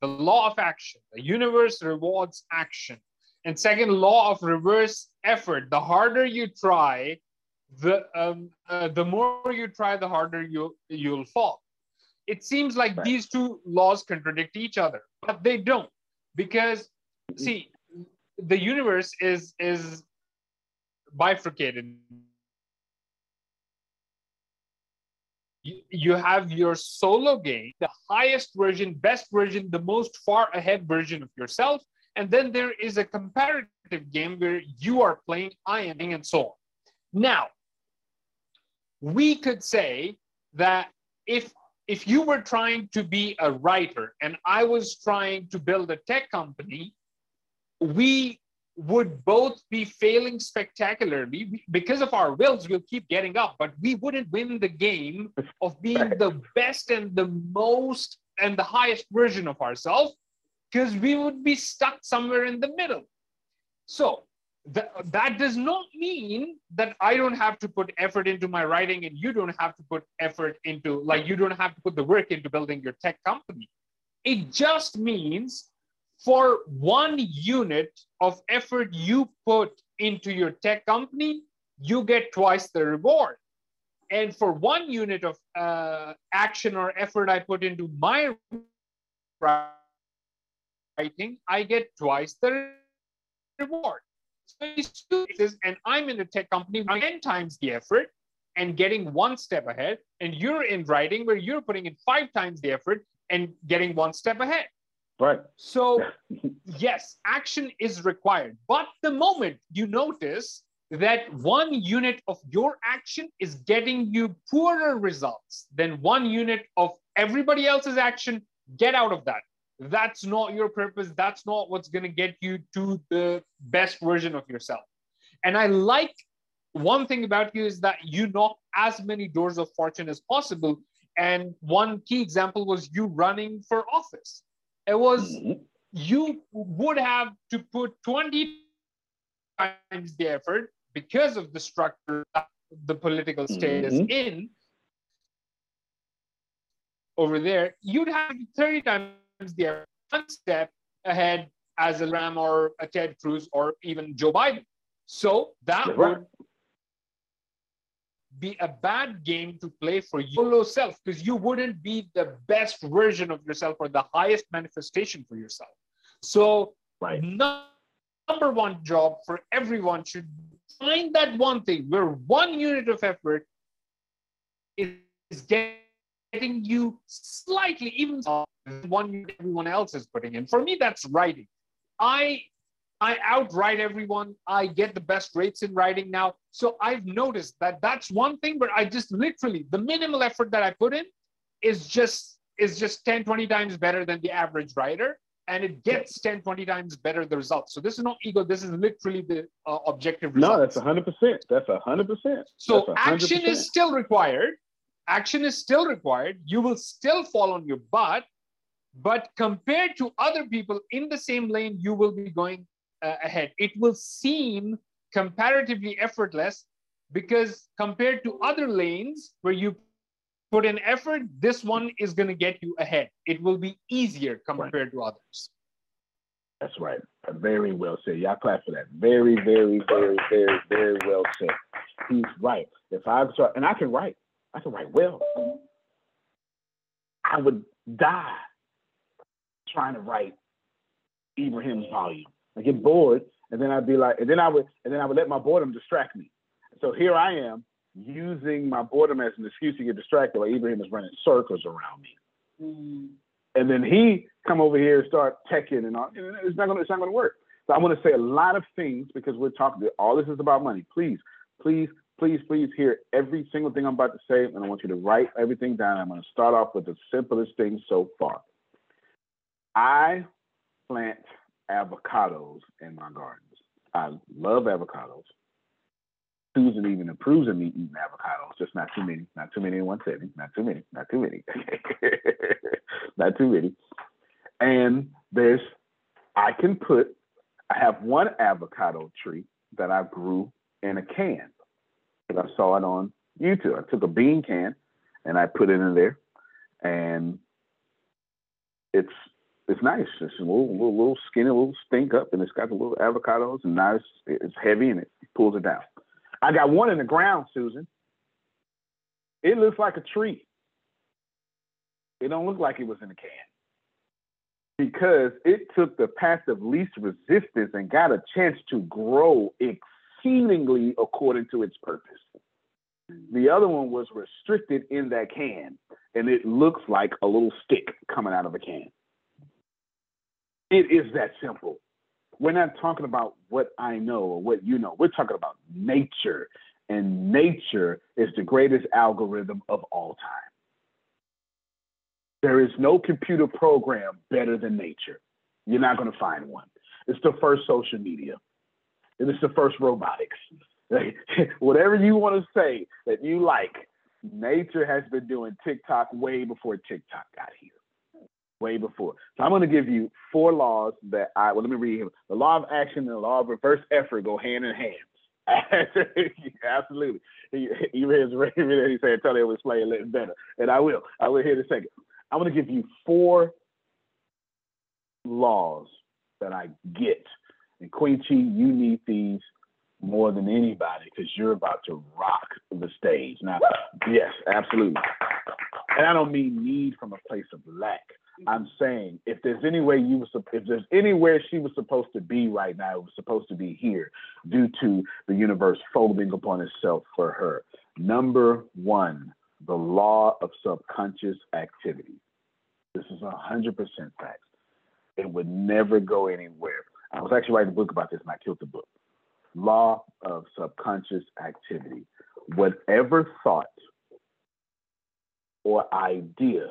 the law of action the universe rewards action. And second law of reverse effort. The harder you try the um, uh, the more you try the harder you you'll fall. It seems like these two laws contradict each other but they don't because see the universe is is bifurcated you, have your solo game, the highest version, best version, the most far ahead version of yourself. And then there is a comparative game where you are playing, I am, and so on. Now, we could say that if if you were trying to be a writer and I was trying to build a tech company, we would both be failing spectacularly. Because of our wills we'll keep getting up but we wouldn't win the game of being the best and the most and the highest version of ourselves because we would be stuck somewhere in the middle. So th- that does not mean that i don't have to put effort into my writing and you don't have to put effort into like you don't have to put the work into building your tech company. It just means for one unit of effort you put into your tech company, you get twice the reward. And for one unit of uh, action or effort I put into my writing, I get twice the reward. So and I'm in a tech company, 10 times the effort and getting one step ahead. And you're in writing where you're putting in five times the effort and getting one step ahead. Right. So, <laughs> yes, action is required. But the moment you notice that one unit of your action is getting you poorer results than one unit of everybody else's action, get out of that. That's not your purpose. That's not what's going to get you to the best version of yourself. And I like one thing about you is that you knock as many doors of fortune as possible. And one key example was you running for office. It was mm-hmm. you would have to put 20 times the effort because of the structure the political state mm-hmm. is in over there, you'd have 30 times the effort, one step ahead as a Ram or a Ted Cruz or even Joe Biden. So that right. would be a bad game to play for your self because you wouldn't be the best version of yourself or the highest manifestation for yourself. So, right. number one job for everyone should find that one thing where one unit of effort is getting you slightly even one unit everyone else is putting in. For me, that's writing. I I outwrite everyone. I get the best rates in writing now. So I've noticed that that's one thing where I just literally the minimal effort that I put in is just is just 10 20 times better than the average writer and it gets 10 20 times better the results so this is not ego this is literally the uh, objective no that's 100% that's 100% so 100%. action is still required action is still required you will still fall on your butt but compared to other people in the same lane you will be going Uh, ahead it will seem comparatively effortless because compared to other lanes where you put in effort, this one is going to get you ahead. It will be easier compared right. to others. That's right. Uh, very well said. Y'all clap for that. Very, very, very, very, very well said. He's right. If I start, and I can write, I can write well. I would die trying to write Ibrahim's volume. I get bored, and then I'd be like, and then I would, and then I would let my boredom distract me. So here I am using my boredom as an excuse to get distracted while Ibrahim is running circles around me. Mm. And then he come over here and start teching and all. And it's not gonna it's not gonna work. So I'm gonna say a lot of things because we're talking. All this is about money. Please, please, please, please hear every single thing I'm about to say, and I want you to write everything down. I'm gonna start off with the simplest thing so far. I plant avocados in my gardens. I love avocados. Susan even approves of me eating avocados, just not too many, not too many in one sitting, not too many, not too many, <laughs> not too many. And there's, I can put, I have one avocado tree that I grew in a can. Because I saw it on YouTube. I took a bean can and I put it in there, and it's it's nice. It's a little, little, little skinny, little stink up, and it's got the little avocados, and it's, it's heavy and it pulls it down. I got one in the ground, Susan. It looks like a tree. It don't look like it was in a can because it took the path of least resistance and got a chance to grow exceedingly according to its purpose. The other one was restricted in that can, and it looks like a little stick coming out of a can. It is that simple. We're not talking about what I know or what you know. We're talking about nature. And nature is the greatest algorithm of all time. There is no computer program better than nature. You're not going to find one. It's the first social media. And It is the first robotics. <laughs> Whatever you want to say that you like, nature has been doing TikTok way before TikTok got here way before. So I'm going to give you four laws that I, well, let me read here. The law of action and the law of reverse effort go hand in hand. <laughs> Absolutely. He, he read and he said, tell will explain a little better. And I will. I will in a second. I'm going to give you four laws that I get. And Queen Chi, you need these more than anybody because you're about to rock the stage. Now, yes, absolutely. And I don't mean need from a place of lack. I'm saying if there's any way you was if there's anywhere she was supposed to be right now, it was supposed to be here due to the universe folding upon itself for her. Number one, the law of subconscious activity. This is a hundred percent fact. It would never go anywhere. I was actually writing a book about this and I killed the book. Law of subconscious activity. Whatever thought or idea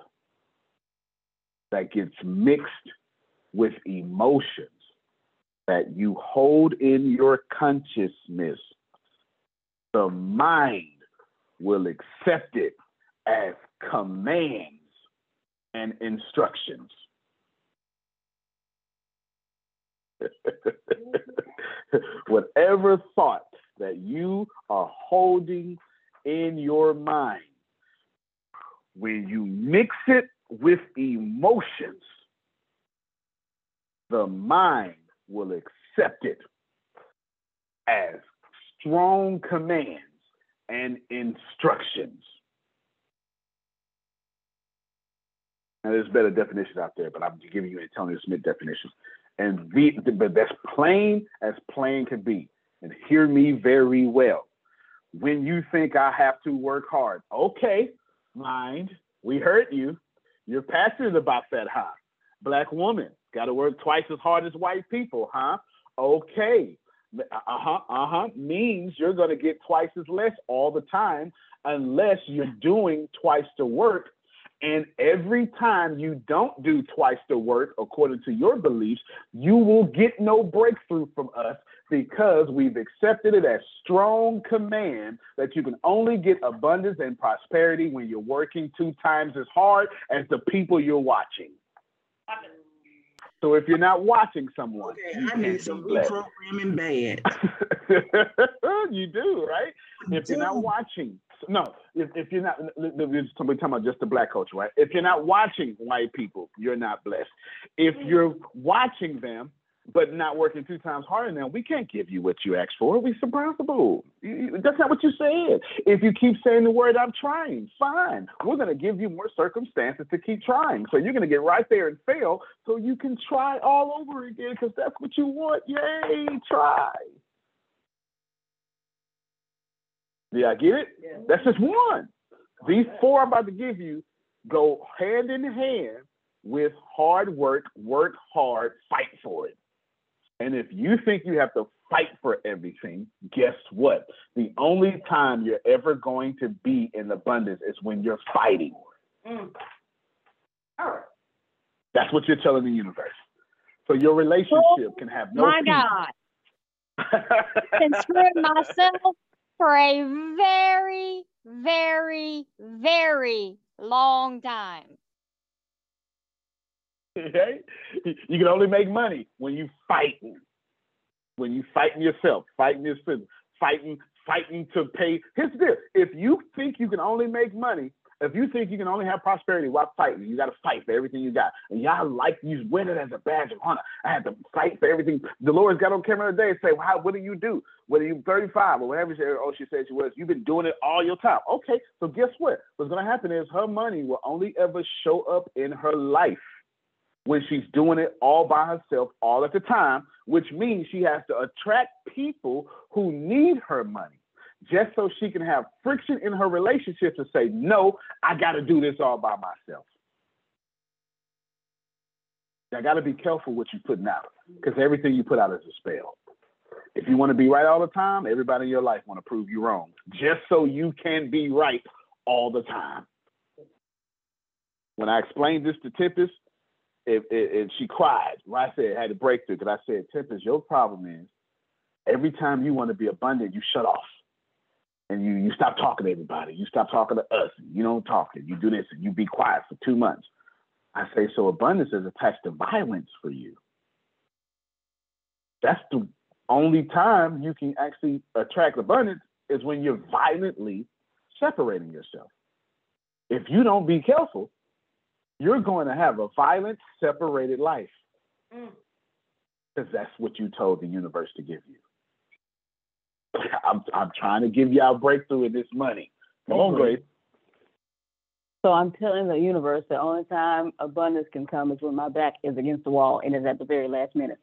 that gets mixed with emotions that you hold in your consciousness, the mind will accept it as commands and instructions. <laughs> Whatever thought that you are holding in your mind, when you mix it with emotions, the mind will accept it as strong commands and instructions. Now, there's better definitions out there, but I'm giving you Antonio Smith definitions. And the, but that's plain as plain can be. And hear me very well. When you think I have to work hard, okay, mind, we heard you. You're passionate about that, huh? Black woman, got to work twice as hard as white people, huh? Okay. Uh huh. Uh huh. Means you're going to get twice as less all the time unless you're doing twice the work. And every time you don't do twice the work, according to your beliefs, you will get no breakthrough from us because we've accepted it as strong command that you can only get abundance and prosperity when you're working two times as hard as the people you're watching. So if you're not watching someone, Okay, you I need some reprogramming bad. <laughs> you do, right? If you're not watching, no, if, if you're not, we're talking about just the black culture, right? If you're not watching white people, you're not blessed. If mm. you're watching them, but not working two times harder than them, we can't give you what you asked for. You- you- That's not what you said. If you keep saying the word, I'm trying, fine. We're going to give you more circumstances to keep trying. So you're going to get right there and fail so you can try all over again because that's what you want. Yay, try. Yeah, I get it? That's just one. These four I'm about to give you go hand in hand with hard work, work hard, fight for it. And if you think you have to fight for everything, guess what? The only time you're ever going to be in abundance is when you're fighting. Mm. All right. That's what you're telling the universe. So your relationship can have no My peace. God. <laughs> Been screwing myself for a very, very, very long time. <laughs> Okay? You can only make money when you fighting. When you fighting yourself, fighting yourself, fighting, fighting to pay. Here's deal. If you think you can only make money, if you think you can only have prosperity while fighting, you got to fight for everything you got. And y'all like you wear it as a badge of honor. I had to fight for everything. Dolores got on camera today and say, well, what do you do? Whether you're 35 or whatever she, oh, she said she was, you've been doing it all your time. Okay, so guess what? What's to happen is her money will only ever show up in her life when she's doing it all by herself all at the time, which means she has to attract people who need her money just so she can have friction in her relationship to say, no, I got to do this all by myself. I got to be careful what you're putting out because everything you put out is a spell. If you want to be right all the time, everybody in your life want to prove you wrong just so you can be right all the time. When I explained this to Tempest, if, she cried, when I said had a breakthrough, because I said, Tempest, your problem is every time you want to be abundant, you shut off and you you stop talking to everybody. You stop talking to us. You don't talk and you do this and you be quiet for two months. I say, so abundance is attached to violence for you. That's the only time you can actually attract abundance is when you're violently separating yourself. If you don't be careful, you're going to have a violent, separated life Mm. because that's what you told the universe to give you. I'm I'm trying to give y'all a breakthrough in this money. Come on, Grace. So I'm telling the universe the only time abundance can come is when my back is against the wall and is at the very last minute.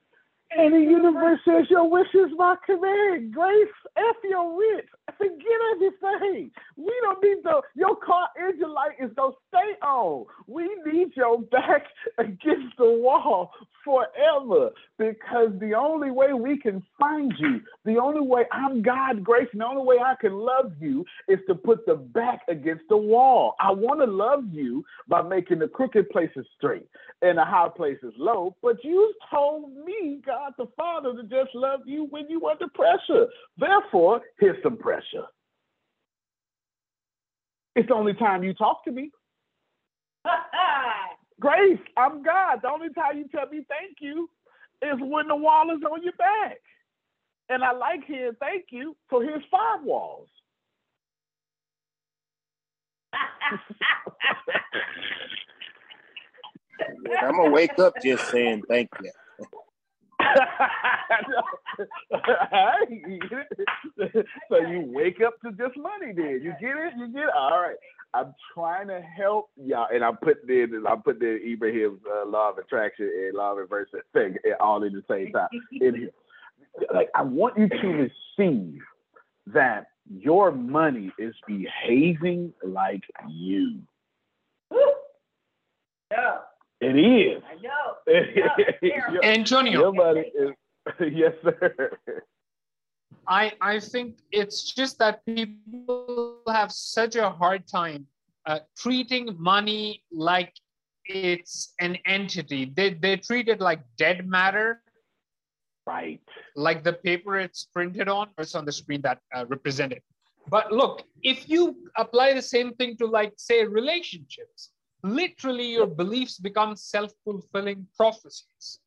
And the universe says your wish is my command. Grace, F your wish. Forget everything. We don't need the your car engine light is gonna stay on. We need your back <laughs> against the wall forever because the only way we can find you, the only way I'm God, Grace, and the only way I can love you is to put the back against the wall. I want to love you by making the crooked places straight and the high places low, but you told me, God the Father, to just love you when you under pressure. Therefore, here's some pressure. It's the only time you talk to me. <laughs> Grace, I'm God. The only time you tell me thank you is when the wall is on your back. And I like hearing thank you, so here's five walls. I'm gonna wake up just saying thank you. <laughs> <laughs> so you wake up to just money then. You get it? You get it? All right. I'm trying to help y'all, and I'm putting in I'm putting in Ibrahim's uh, law of attraction and law of inversion thing all in the same time. And, like I want you to receive that your money is behaving like you. Yeah. It is. I know. <laughs> Your- Antonio. Your money is <laughs> yes, sir. I I think it's just that people have such a hard time uh, treating money like it's an entity. They they treat it like dead matter, right? Like the paper it's printed on, or it's on the screen that uh, represent it. But look, if you apply the same thing to like say relationships, literally your beliefs become self-fulfilling prophecies.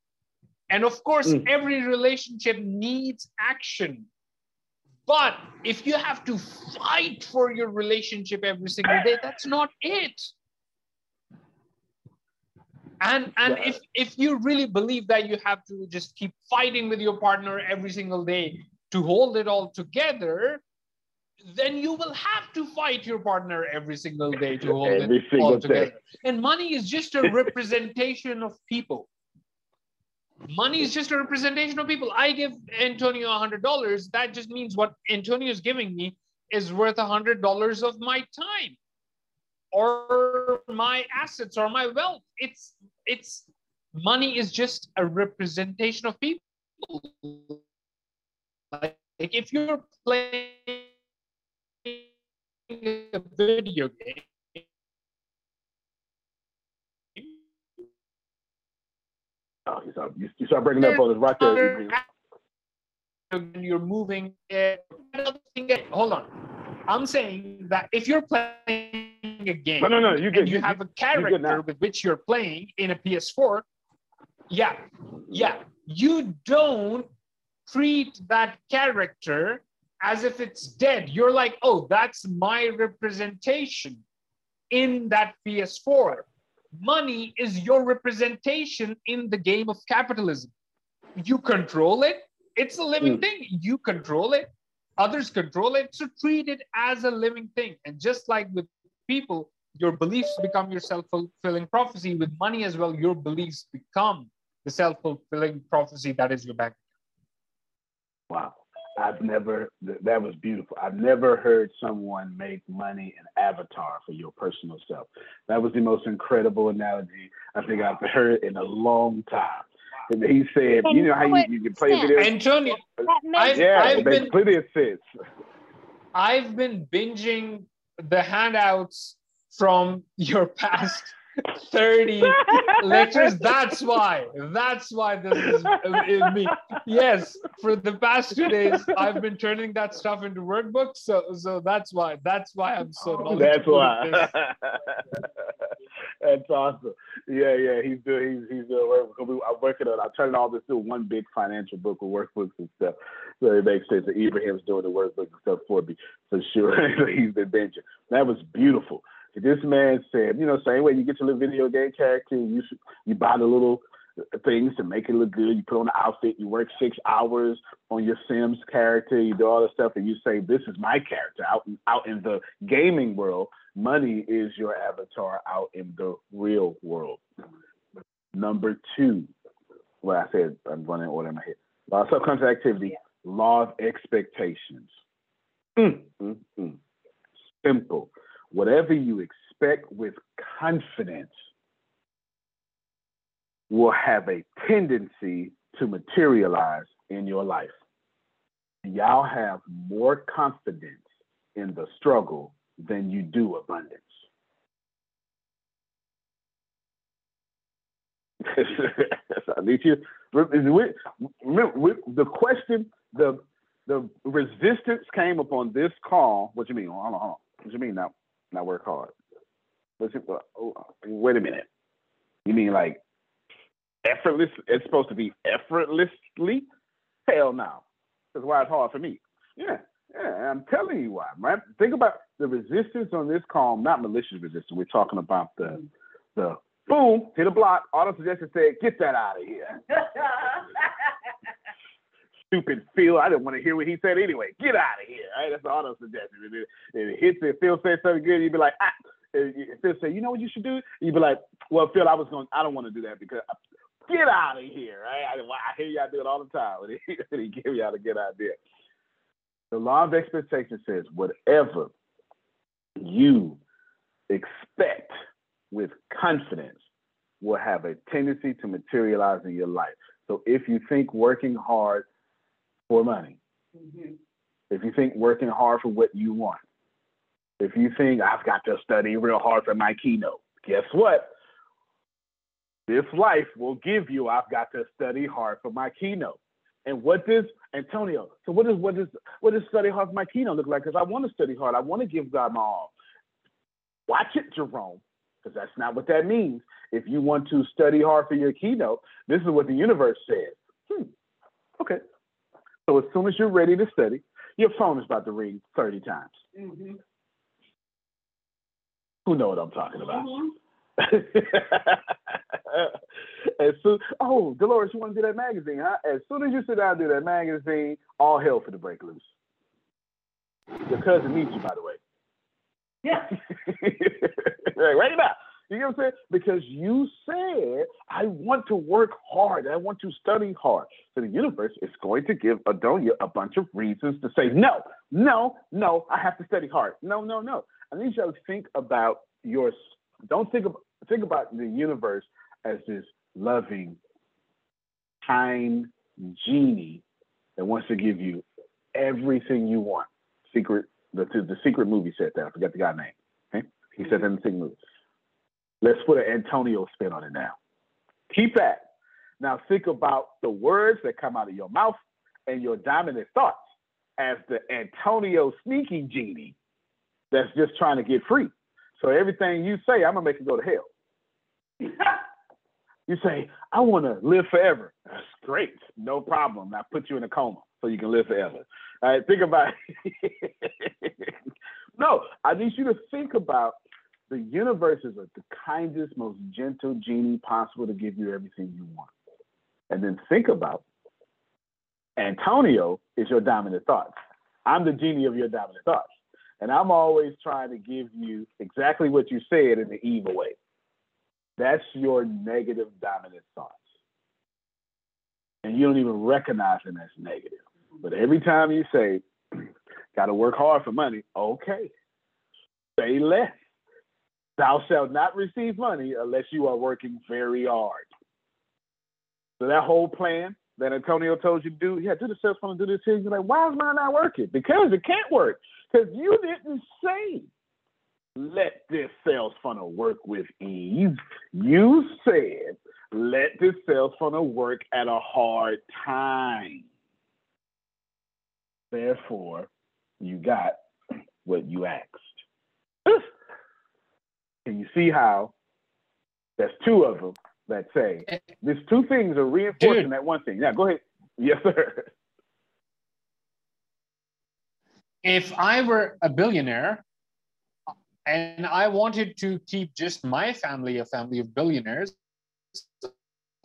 And of course, every relationship needs action. But if you have to fight for your relationship every single day, that's not it. And and if if you really believe that you have to just keep fighting with your partner every single day to hold it all together, then you will have to fight your partner every single day to hold Every it all together. day. And money is just a representation of people. Money is just a representation of people. I give Antonio $100. That just means what Antonio is giving me is worth $100 of my time or my assets or my wealth. It's, it's, money is just a representation of people. Like if you're playing a video game, Oh, you start, you, you start breaking up right there. You're moving it. Hold on. I'm saying that if you're playing a game No, no, no, you and you You- have a character with which you're playing in a PS4, yeah, yeah, you don't treat that character as if it's dead. You're like, oh, that's my representation in that PS4. Money is your representation in the game of capitalism. You control it. It's a living Mm. thing. You control it. Others control it. So treat it as a living thing. And just like with people, your beliefs become your self fulfilling prophecy. With money as well, your beliefs become the self fulfilling prophecy that is your bank. Wow. I've never, th- that was beautiful. I've never heard someone make money an avatar for your personal self. That was the most incredible analogy I think I've heard in a long time. And he said, you know how you, you can play a video? Antonio, I've, yeah, I've it makes been plenty of sense. I've been binging the handouts from your past 30 <laughs> lectures. That's why. That's why this is in me. Yes, for the past two days, I've been turning that stuff into workbooks. So so that's why. That's why I'm so Oh, That's why. <laughs> That's awesome. Yeah, yeah, he's doing he's he's doing work. I'm working on. I'm turning all this into one big financial book with workbooks and stuff. So it makes sense that Ibrahim's doing the workbooks and stuff for me for sure. <laughs> He's been benching. That was beautiful. This man said, you know, same way you get your little video game character, you you buy the little things to make it look good. You put on the outfit, you work six hours on your Sims character, you do all this stuff, and you say, This is my character out in, out in the gaming world. Money is your avatar out in the real world. Number two, well, I said I'm running order in my head. Uh, subconscious activity, law of expectations. Mm, mm, mm. Simple. Whatever you expect with confidence will have a tendency to materialize in your life. Y'all have more confidence in the struggle than you do abundance. <laughs> I need you. Remember, the question, the the resistance came upon this call. What you mean? Hold on, hold on. What you mean now? Not work hard. It, oh, wait a minute. You mean like effortless? It's supposed to be effortlessly? Hell no. That's why it's hard for me. Yeah, yeah. I'm telling you why, right? Think about the resistance on this call. Not malicious resistance. We're talking about the the boom, hit a block. Auto suggestion said, "Get that out of here." <laughs> Stupid Phil. I didn't want to hear what he said anyway. Get out of here. Right? That's auto suggestion. It, it hits it. Phil says something good. You'd be like, ah. Phil say, you know what you should do? You'd be like, well, Phil, I was going. I don't want to do that because get out of here. Right? I, I hear y'all do it all the time when <laughs> he, he y'all a good idea. The law of expectation says whatever you expect with confidence will have a tendency to materialize in your life. So if you think working hard for money, mm-hmm. if you think working hard for what you want, if you think I've got to study real hard for my keynote, guess what? This life will give you I've got to study hard for my keynote. And what does Antonio? So what does what does what does study hard for my keynote look like? Because I want to study hard. I want to give God my all. Watch it, Jerome, because that's not what that means. If you want to study hard for your keynote, this is what the universe says. Hmm. Okay. So as soon as you're ready to study, your phone is about to ring 30 times. Mm-hmm. Who know what I'm talking about? Mm-hmm. <laughs> as soon, oh, Dolores, you want to do that magazine, huh? As soon as you sit down and do that magazine, all hell for the break loose. Your cousin needs you, by the way. Yeah. <laughs> right about. You know what I'm saying? Because you said, I want to work hard. I want to study hard. So the universe is going to give Adonia a bunch of reasons to say, no, no, no, I have to study hard. No, no, no. I need you to think about your, don't think about, think about the universe as this loving, kind genie that wants to give you everything you want. Secret, the, the secret movie said that. I forgot the guy's name. Okay? He said that in the secret movie. Let's put an Antonio spin on it now. Keep that. Now think about the words that come out of your mouth and your dominant thoughts as the Antonio sneaky genie that's just trying to get free. So everything you say, I'm gonna make it go to hell. <laughs> you say, I want to live forever. That's great, no problem. I put you in a coma so you can live forever. All right, think about <laughs> it. no, I need you to think about the universe is the kindest, most gentle genie possible to give you everything you want. And then think about Antonio is your dominant thoughts. I'm the genie of your dominant thoughts. And I'm always trying to give you exactly what you said in the evil way. That's your negative dominant thoughts. And you don't even recognize them as negative. But every time you say, <clears throat> gotta work hard for money, okay, say less. Thou shalt not receive money unless you are working very hard. So that whole plan that Antonio told you to do, yeah, do the sales funnel, do this here. You're like, why is mine not working? Because it can't work. Because you didn't say, let this sales funnel work with ease. You said, let this sales funnel work at a hard time. Therefore, you got what you asked. Can you see how there's two of them that say eh. these two things are reinforcing Dude. that one thing? Yeah, go ahead. Yes, sir. If I were a billionaire and I wanted to keep just my family a family of billionaires,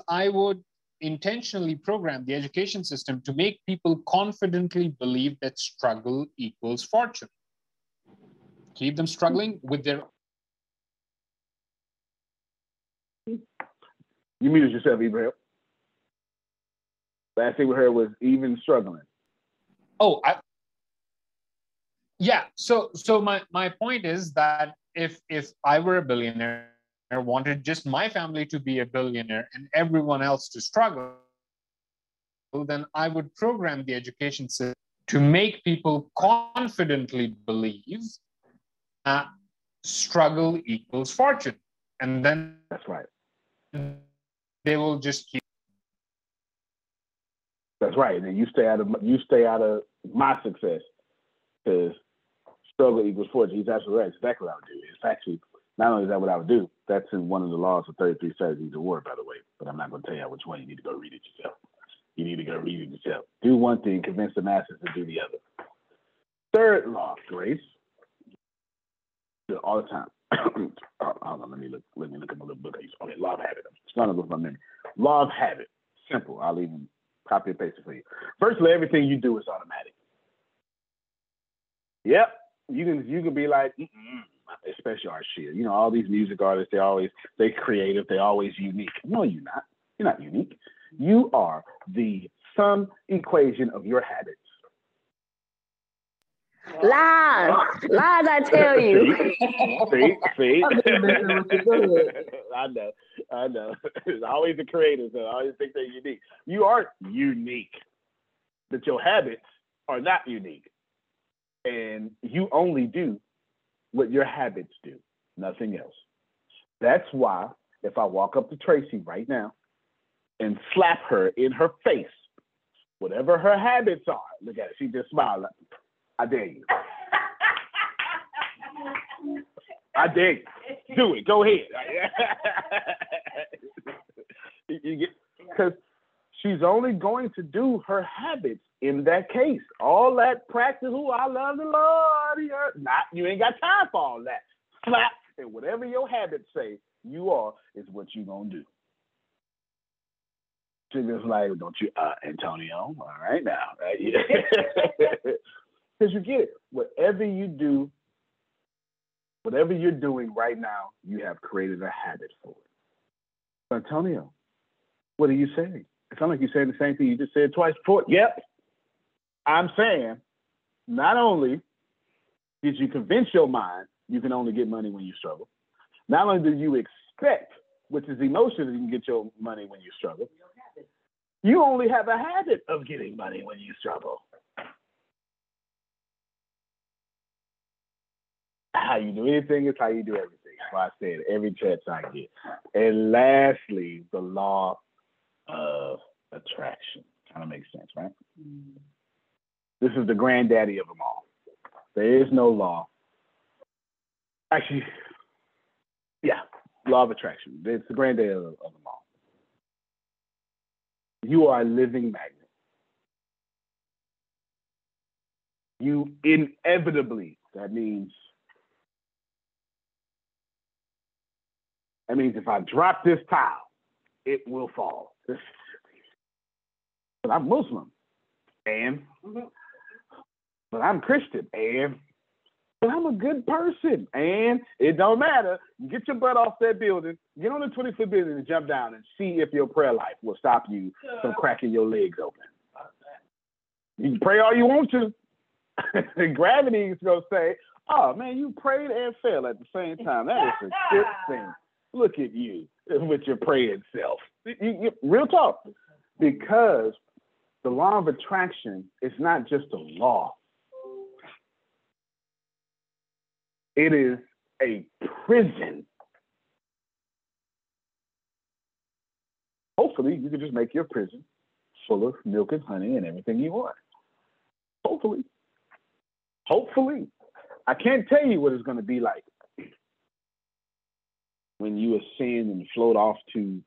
I would intentionally program the education system to make people confidently believe that struggle equals fortune. Keep them struggling with their. You muted yourself, Ibrahim. Last thing we heard was even struggling. Oh, I, yeah. So, so my my point is that if if I were a billionaire, wanted just my family to be a billionaire and everyone else to struggle, then I would program the education system to make people confidently believe that struggle equals fortune, and then that's right. They will just keep. That's right. And you stay out of you stay out of my success because struggle equals fortune. He's absolutely right. Exactly what I would do. It's actually not only is that what I would do, that's in one of the laws of 33 strategies war, by the way. But I'm not going to tell you which one. You need to go read it yourself. You need to go read it yourself. Do one thing, convince the masses to do the other. Third law, Grace. All the time. <coughs> hold on, let me look. Let me look at my little book. I used. Okay, of habit. I'm starting to look my of habit. Simple. I'll even copy and paste it for you. Firstly, everything you do is automatic. Yep. You can you can be like, especially our shit. You know, all these music artists, they always they creative, they always unique. No, you're not. You're not unique. You are the sum equation of your habits. Lies, lies, I tell you. <laughs> see, see. <laughs> I know, I know. It's always the creators that always think they're unique. You are unique, but your habits are not unique, and you only do what your habits do, nothing else. That's why if I walk up to Tracy right now and slap her in her face, whatever her habits are, look at it, she just smiled. I dare you. I dare you. Do it. Go ahead. <laughs> you get because she's only going to do her habits in that case. All that practice, who I love the Lord. Not you ain't got time for all that. Slap and whatever your habits say you are is what you gonna do. She was like, don't you, uh, Antonio? All right now, <laughs> <laughs> because you get it. Whatever you do, whatever you're doing right now, you have created a habit for it. Antonio, what are you saying? It sounds like you're saying the same thing you just said twice before. Yep. I'm saying, not only did you convince your mind you can only get money when you struggle, not only do you expect, which is emotion, that you can get your money when you struggle, you only have a habit of getting money when you struggle. How you do anything is how you do everything. That's why I said every chance I get. And lastly, the law of attraction. Kind of makes sense, right? Mm-hmm. This is the granddaddy of them all. There is no law. Actually, yeah, law of attraction. It's the granddaddy of, of them all. You are a living magnet. You inevitably, that means, that means if I drop this tile, it will fall. <laughs> But I'm Muslim, and but I'm Christian, and but I'm a good person, and it don't matter. Get your butt off that building, get on the 20 foot building, and jump down, and see if your prayer life will stop you from cracking your legs open. You can pray all you want to. <laughs> Gravity is gonna say, "Oh man, you prayed and fell at the same time. That is a good thing. Look at you <laughs> with your praying self." You, you, real talk, because the law of attraction is not just a law. It is a prison. Hopefully, you can just make your prison full of milk and honey and everything you want. Hopefully. Hopefully. I can't tell you what it's going to be like when you ascend and float off to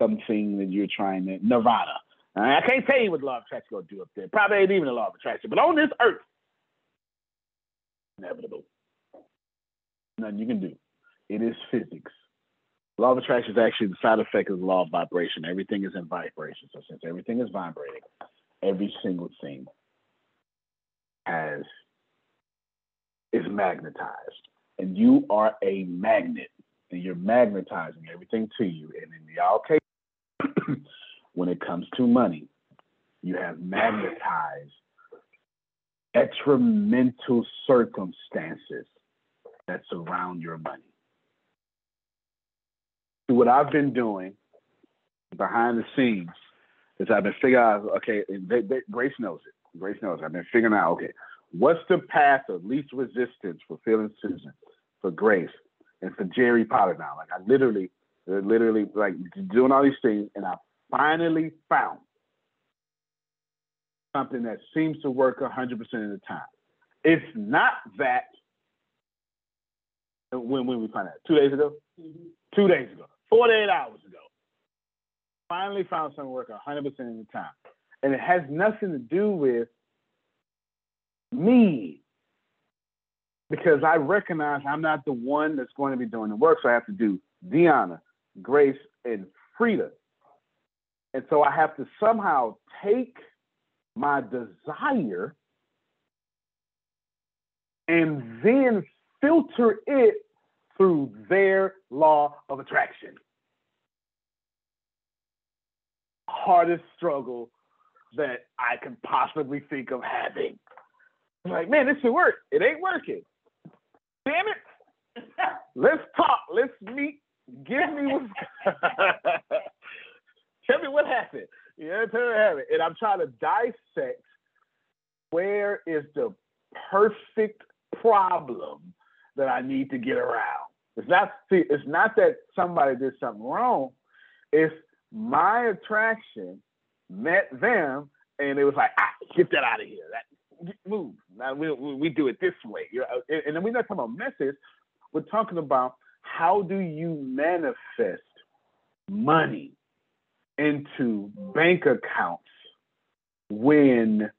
something that you're trying to nirvana. I can't tell you what the law of attraction to do up there. Probably ain't even the law of attraction. But on this earth, inevitable. Nothing you can do. It is physics. Law of attraction is actually the side effect of the law of vibration. Everything is in vibration. So since everything is vibrating, every single thing has is magnetized. And you are a magnet. And you're magnetizing everything to you. And in y'all case, <clears throat> when it comes to money, you have magnetized detrimental circumstances that surround your money. What I've been doing behind the scenes is I've been figuring out, okay, they, they, Grace knows it. Grace knows it. I've been figuring out, okay, what's the path of least resistance for and Susan, for Grace, and for Jerry Potter now? Like I literally, literally like doing all these things, and I finally found something that seems to work 100% of the time. It's not that when when we found out two days ago, mm-hmm. two days ago, 48 hours ago, finally found something work 100% of the time, and it has nothing to do with me because I recognize I'm not the one that's going to be doing the work, so I have to do Deanna, Grace, and Frida, and so I have to somehow take my desire and then filter it through their law of attraction. Hardest struggle that I can possibly think of having. I'm like, man, this should work. It ain't working. Damn it. Let's talk. Let's meet. Give me what. <laughs> Tell me what happened. Yeah, tell me what happened. And I'm trying to dissect where is the perfect problem that I need to get around. It's not see, it's not that somebody did something wrong. It's my attraction met them and it was like, ah, get that out of here. That move. Now we, we do it this way. And then we're not talking about methods. We're talking about how do you manifest money into bank accounts when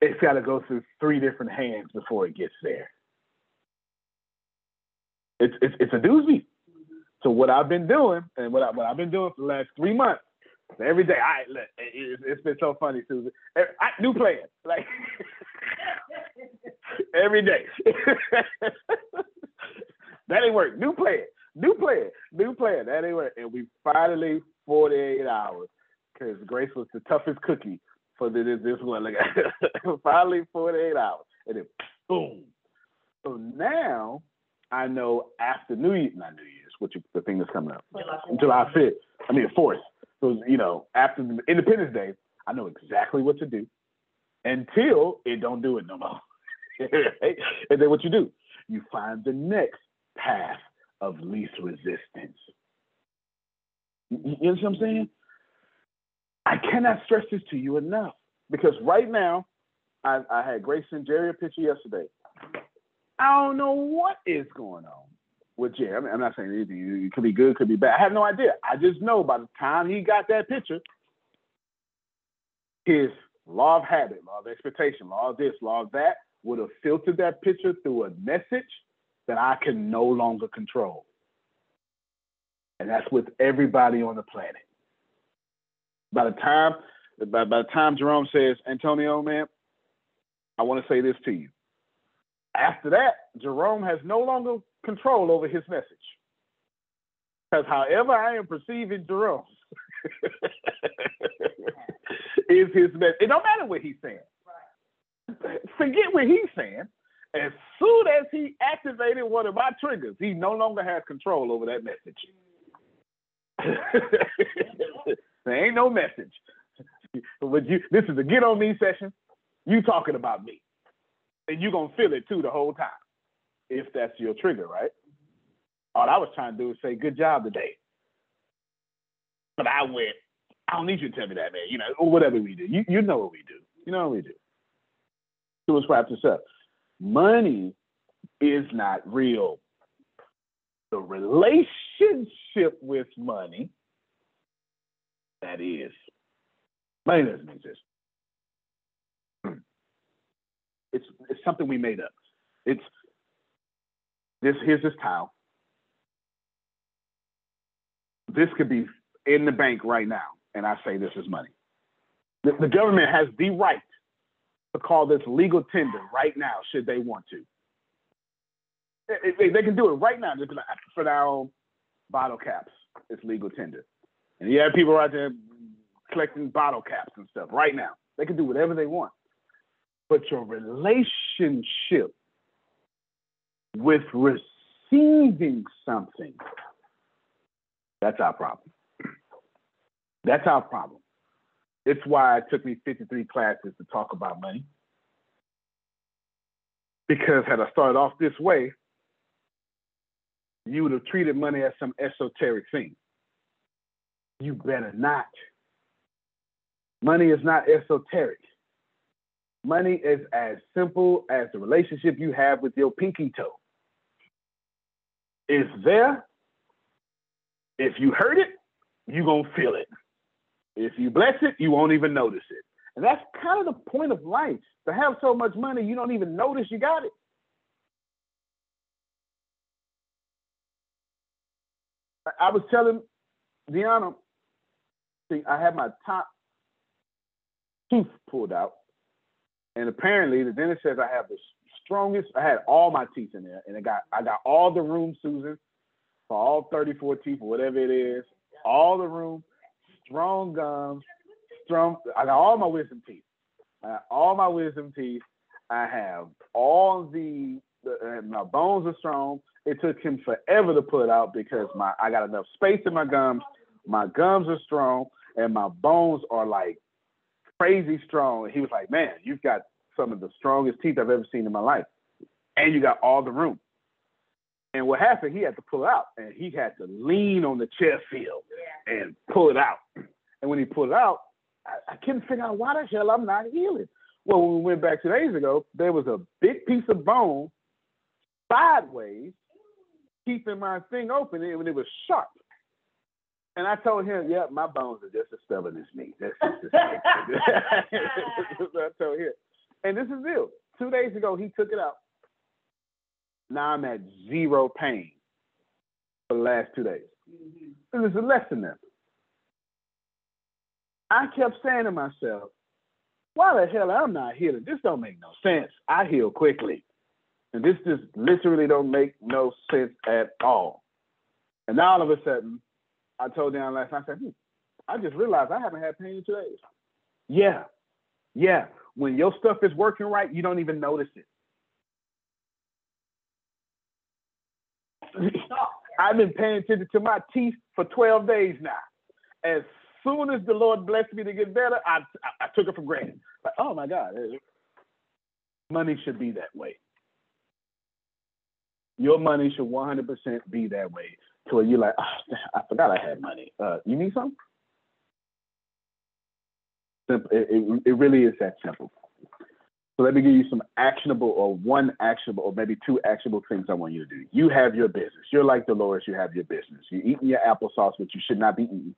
it's got to go through three different hands before it gets there. It's it's, it's a doozy. So what I've been doing, and what, I, what I've been doing for the last three months, every day, I it, it's been so funny, Susan. I, new plan, like <laughs> every day. <laughs> that ain't work. New plan, new plan, new plan. That ain't work. And we finally 48 hours because Grace was the toughest cookie for this this one. Like <laughs> finally 48 hours, and then boom. So now I know after New Year, not New Year's, which is the thing that's coming up, July 5th. I mean 4th. So you know after Independence Day, I know exactly what to do until it don't do it no more. <laughs> and then what you do? You find the next path of least resistance. You, know what I'm saying? I cannot stress this to you enough because right now, I, I had Grace and Jerry a picture yesterday. I don't know what is going on with mean, I'm not saying anything. It could be good, could be bad. I have no idea. I just know by the time he got that picture, his law of habit, law of expectation, law of this, law of that would have filtered that picture through a message that I can no longer control. And that's with everybody on the planet. By the time by, by the time Jerome says, Antonio, man, I want to say this to you. After that, Jerome has no longer control over his message. Because however I am perceiving Jerome <laughs> is his message. It don't matter what he's saying. Right. Forget what he's saying. As soon as he activated one of my triggers, he no longer has control over that message. <laughs> there ain't no message. But you, this is a get on me session. You talking about me, and you gonna feel it too the whole time, if that's your trigger, right? All I was trying to do is say good job today, but I went. I don't need you to tell me that, man. You know, or whatever we do. You you know what we do. You know what we do. So let's wrap this up. Money is not real. The relationship with money, that is. Money doesn't exist. Hmm. It's it's something we made up. It's this here's this tile. this could be in the bank right now, and I say this is money. The, the government has the right to call this legal tender right now, should they want to. They, they, they can do it right now. Just like, for now, bottle caps, it's legal tender. And you have people out there collecting bottle caps and stuff right now. They can do whatever they want. But your relationship with receiving something, that's our problem. That's our problem. It's why it took me 53 classes to talk about money. Because had I started off this way, you would have treated money as some esoteric thing. You better not. Money is not esoteric. Money is as simple as the relationship you have with your pinky toe. It's there. If you hurt it, you're going to feel it. If you bless it, you won't even notice it. And that's kind of the point of life. To have so much money, you don't even notice you got it. I was telling Deanna, see, I had my top tooth pulled out, and apparently the dentist says I have the strongest. I had all my teeth in there, and I got I got all the room, Susan, for all 34 teeth or whatever it is, all the room, strong gums, strong. I got all my wisdom teeth. All my wisdom teeth. I have all the, the my bones are strong. It took him forever to put out because my I got enough space in my gums. My gums are strong, and my bones are like crazy strong. He was like, "Man, you've got some of the strongest teeth I've ever seen in my life, and you got all the room." And what happened? He had to pull out, and he had to lean on the chair field and pull it out. And when he pulled it out, I, I couldn't figure out why the hell I'm not healing. Well, when we went back two days ago, there was a big piece of bone sideways, keeping my thing open, and it was sharp. And I told him, yeah, my bones are just as stubborn as me. That's just <laughs> <laughs> I told him. And this is real. Two days ago, he took it out. Now I'm at zero pain for the last two days. Mm-hmm. There's a lesson there. I kept saying to myself, why the hell I'm not healing? This don't make no sense. I heal quickly. And this just literally don't make no sense at all. And now all of a sudden, I told Dan last night, I said, hmm, I just realized I haven't had pain in two days. Yeah. Yeah. When your stuff is working right, you don't even notice it. <laughs> I've been paying attention to my teeth for 12 days now. As soon as the Lord blessed me to get better, I, I, I took it for granted. Like, oh my God, money should be that way. Your money should 100% be that way. To where you're like, oh, I forgot I had money. Uh, you need some? Simple. It, it, it really is that simple. So let me give you some actionable or one actionable or maybe two actionable things I want you to do. You have your business. You're like Dolores, you have your business. You're eating your applesauce, which you should not be eating.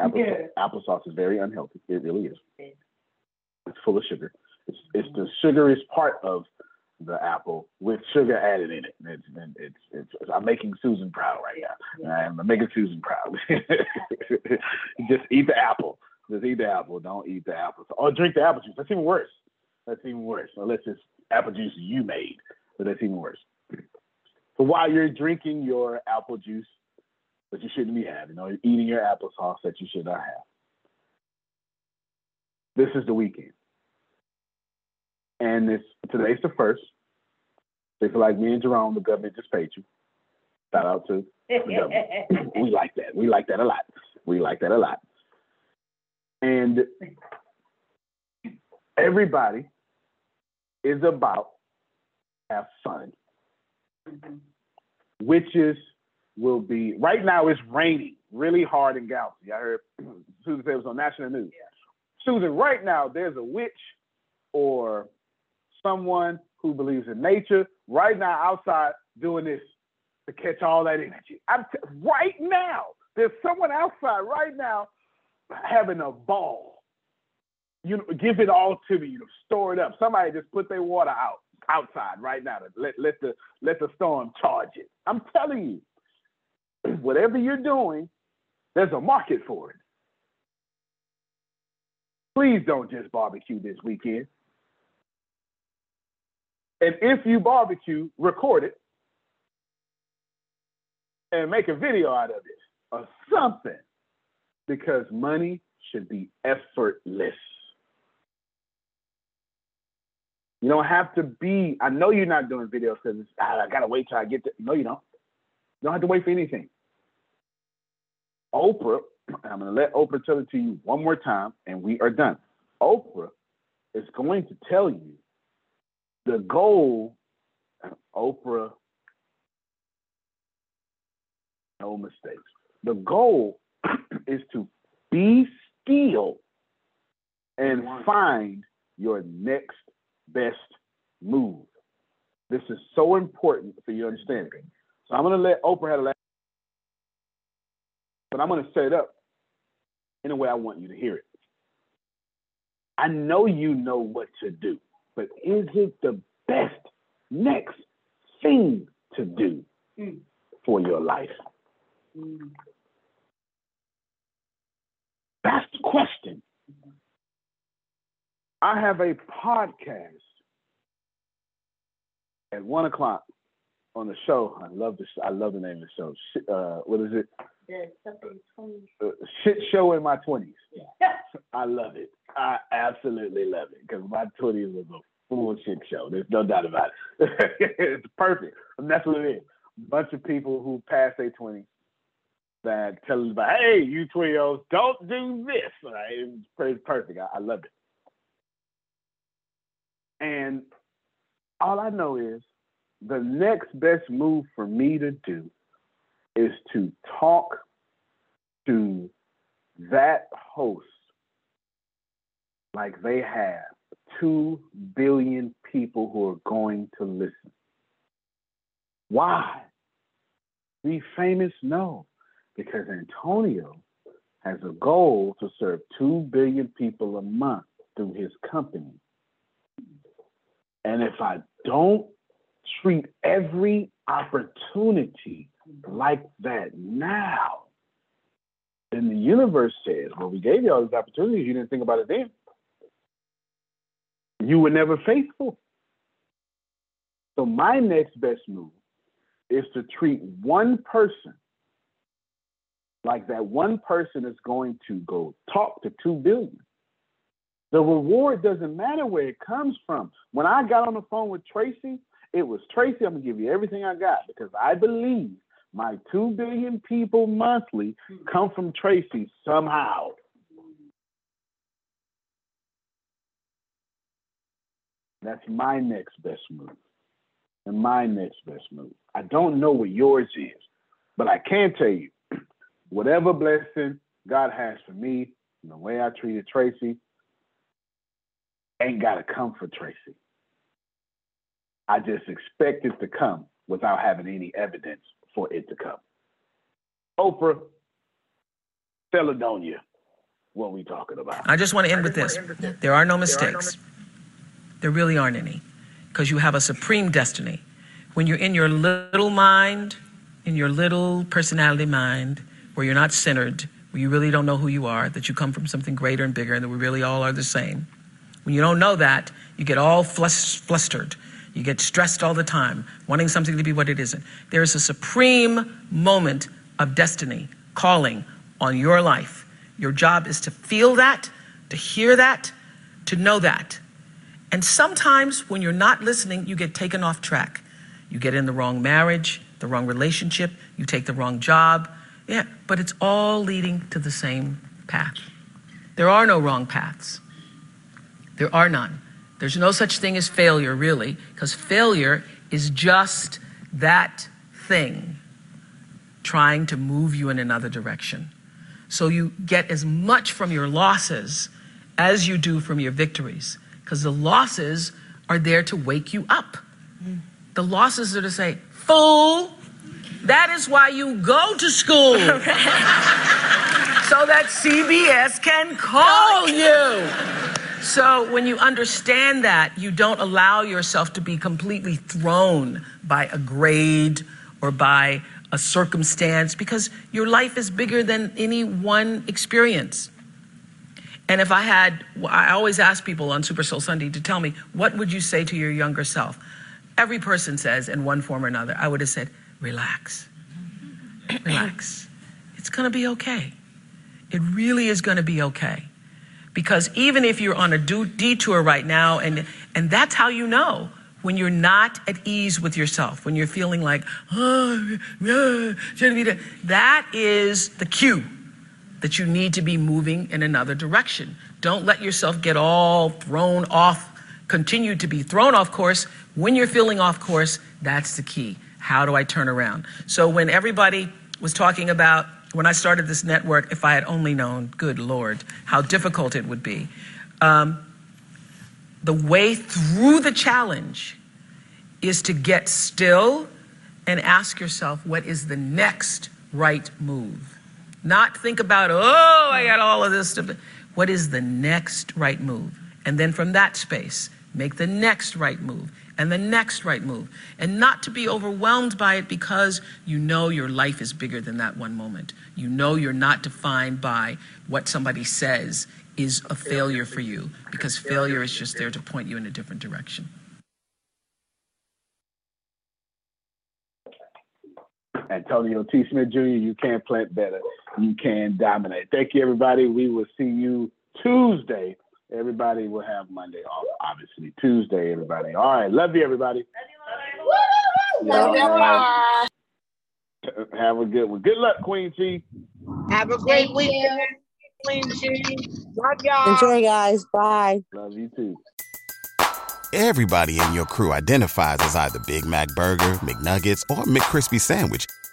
Applesauce, yeah. applesauce is very unhealthy. It really is. It's full of sugar. It's, it's the sugariest part of the apple with sugar added in it. It's, it's, it's, it's, I'm making Susan proud right now. I'm making Susan proud. <laughs> Just eat the apple. Just eat the apple. Don't eat the apple. Or drink the apple juice. That's even worse. That's even worse. Unless it's apple juice you made, but that's even worse. So while you're drinking your apple juice that you shouldn't be having, or eating your applesauce that you should not have, this is the weekend. And it's today's the first. They feel like me and Jerome, the government just paid you. Shout out to the government. <laughs> we like that. We like that a lot. We like that a lot. And everybody is about have fun. Mm-hmm. Witches will be right now it's raining really hard in Galaxy. I heard <clears throat> Susan say it was on national news. Yeah. Susan, right now there's a witch or someone who believes in nature right now outside doing this to catch all that energy. I'm t- right now there's someone outside right now having a ball you know, give it all to me. You know, store it up. Somebody just put their water out outside right now. To let let the let the storm charge it. I'm telling you, <clears throat> whatever you're doing, There's a market for it. Please don't just barbecue this weekend. And if you barbecue, record it and make a video out of it or something because money should be effortless. You don't have to be, I know you're not doing videos because I gotta wait till I get to no, you don't. You don't have to wait for anything. Oprah, <clears throat> I'm gonna let Oprah tell it to you one more time and we are done. Oprah is going to tell you the goal, Oprah, no mistakes. The goal <clears throat> is to be still and find your next best move. This is so important for your understanding. So I'm going to let Oprah have a last, but I'm going to set it up in a way I want you to hear it. I know you know what to do, but is it the best next thing to do mm. for your life? That's the question. I have a podcast at one o'clock on the show. I love this. I love the name of the show. Uh, what is it? Uh, shit show in my twenties. Yeah. <laughs> I love it. I absolutely love it because my twenties was a full shit show. There's no doubt about it. <laughs> it's perfect. Mean, that's what it is. A bunch of people who passed their twenties that tell us about, hey, you 20 year olds, don't do this. Right? It's perfect. I, I love it. And all I know is the next best move for me to do is to talk to that host like they have 2 billion people who are going to listen. Why? Be famous? No because Antonio has a goal to serve 2 billion people a month through his company. And if I don't treat every opportunity like that now, then the universe says, well, we gave you all these opportunities, you didn't think about it then. You were never faithful. So my next best move is to treat one person like that one person is going to go talk to 2 billion. The reward doesn't matter where it comes from. When I got on the phone with Tracy, it was Tracy, I'm gonna give you everything I got because I believe my 2 billion people monthly come from Tracy somehow. That's my next best move. And my next best move. I don't know what yours is, but I can tell you whatever blessing God has for me, the way I treated Tracy, ain't got to come for Tracy. I just expect it to come without having any evidence for it to come. Oprah, Philadelphia, what we talking about? I just want to end with this. There are no mistakes. There really aren't any because you have a supreme destiny. When you're in your little mind, in your little personality mind, where you're not centered, where you really don't know who you are, that you come from something greater and bigger, and that we really all are the same. When you don't know that, you get all flustered. You get stressed all the time, wanting something to be what it isn't. There is a supreme moment of destiny calling on your life. Your job is to feel that, to hear that, to know that. And sometimes when you're not listening, you get taken off track. You get in the wrong marriage, the wrong relationship, you take the wrong job, yeah, but it's all leading to the same path. There are no wrong paths. There are none. There's no such thing as failure, really, because failure is just that thing trying to move you in another direction. So you get as much from your losses as you do from your victories, because the losses are there to wake you up. Mm. The losses are to say, fool, that is why you go to school. <laughs> so that CBS can call you. So when you understand that, you don't allow yourself to be completely thrown by a grade or by a circumstance, because your life is bigger than any one experience. And if I had, I always ask people on Super Soul Sunday to tell me, what would you say to your younger self? Every person says in one form or another, I would have said, relax. Relax. It's going to be okay. It really is going to be okay. Because even if you're on a detour right now, and, and that's how you know when you're not at ease with yourself, when you're feeling like, oh, yeah, that is the cue that you need to be moving in another direction. Don't let yourself get all thrown off, continue to be thrown off course. When you're feeling off course, that's the key. How do I turn around? So when everybody was talking about when I started this network, if I had only known, good Lord, how difficult it would be. Um, the way through the challenge is to get still and ask yourself, what is the next right move? Not think about, oh, I got all of this stuff. What is the next right move? And then from that space, make the next right move and the next right move. And not to be overwhelmed by it because you know your life is bigger than that one moment. You know you're not defined by what somebody says is a failure for you because failure is just there to point you in a different direction. Antonio T. Smith Jr., you can plant better. You can dominate. Thank you, everybody. We will see you Tuesday. Everybody will have Monday off, obviously. Tuesday, everybody. All right. Love you, everybody. Love you. Y'all Have a good one. Good luck, Queen T. Have a great Thank weekend, you. Queen G. Love y'all. Enjoy, guys. Bye. Love you too. Everybody in your crew identifies as either Big Mac Burger, McNuggets, or McCrispy Sandwich.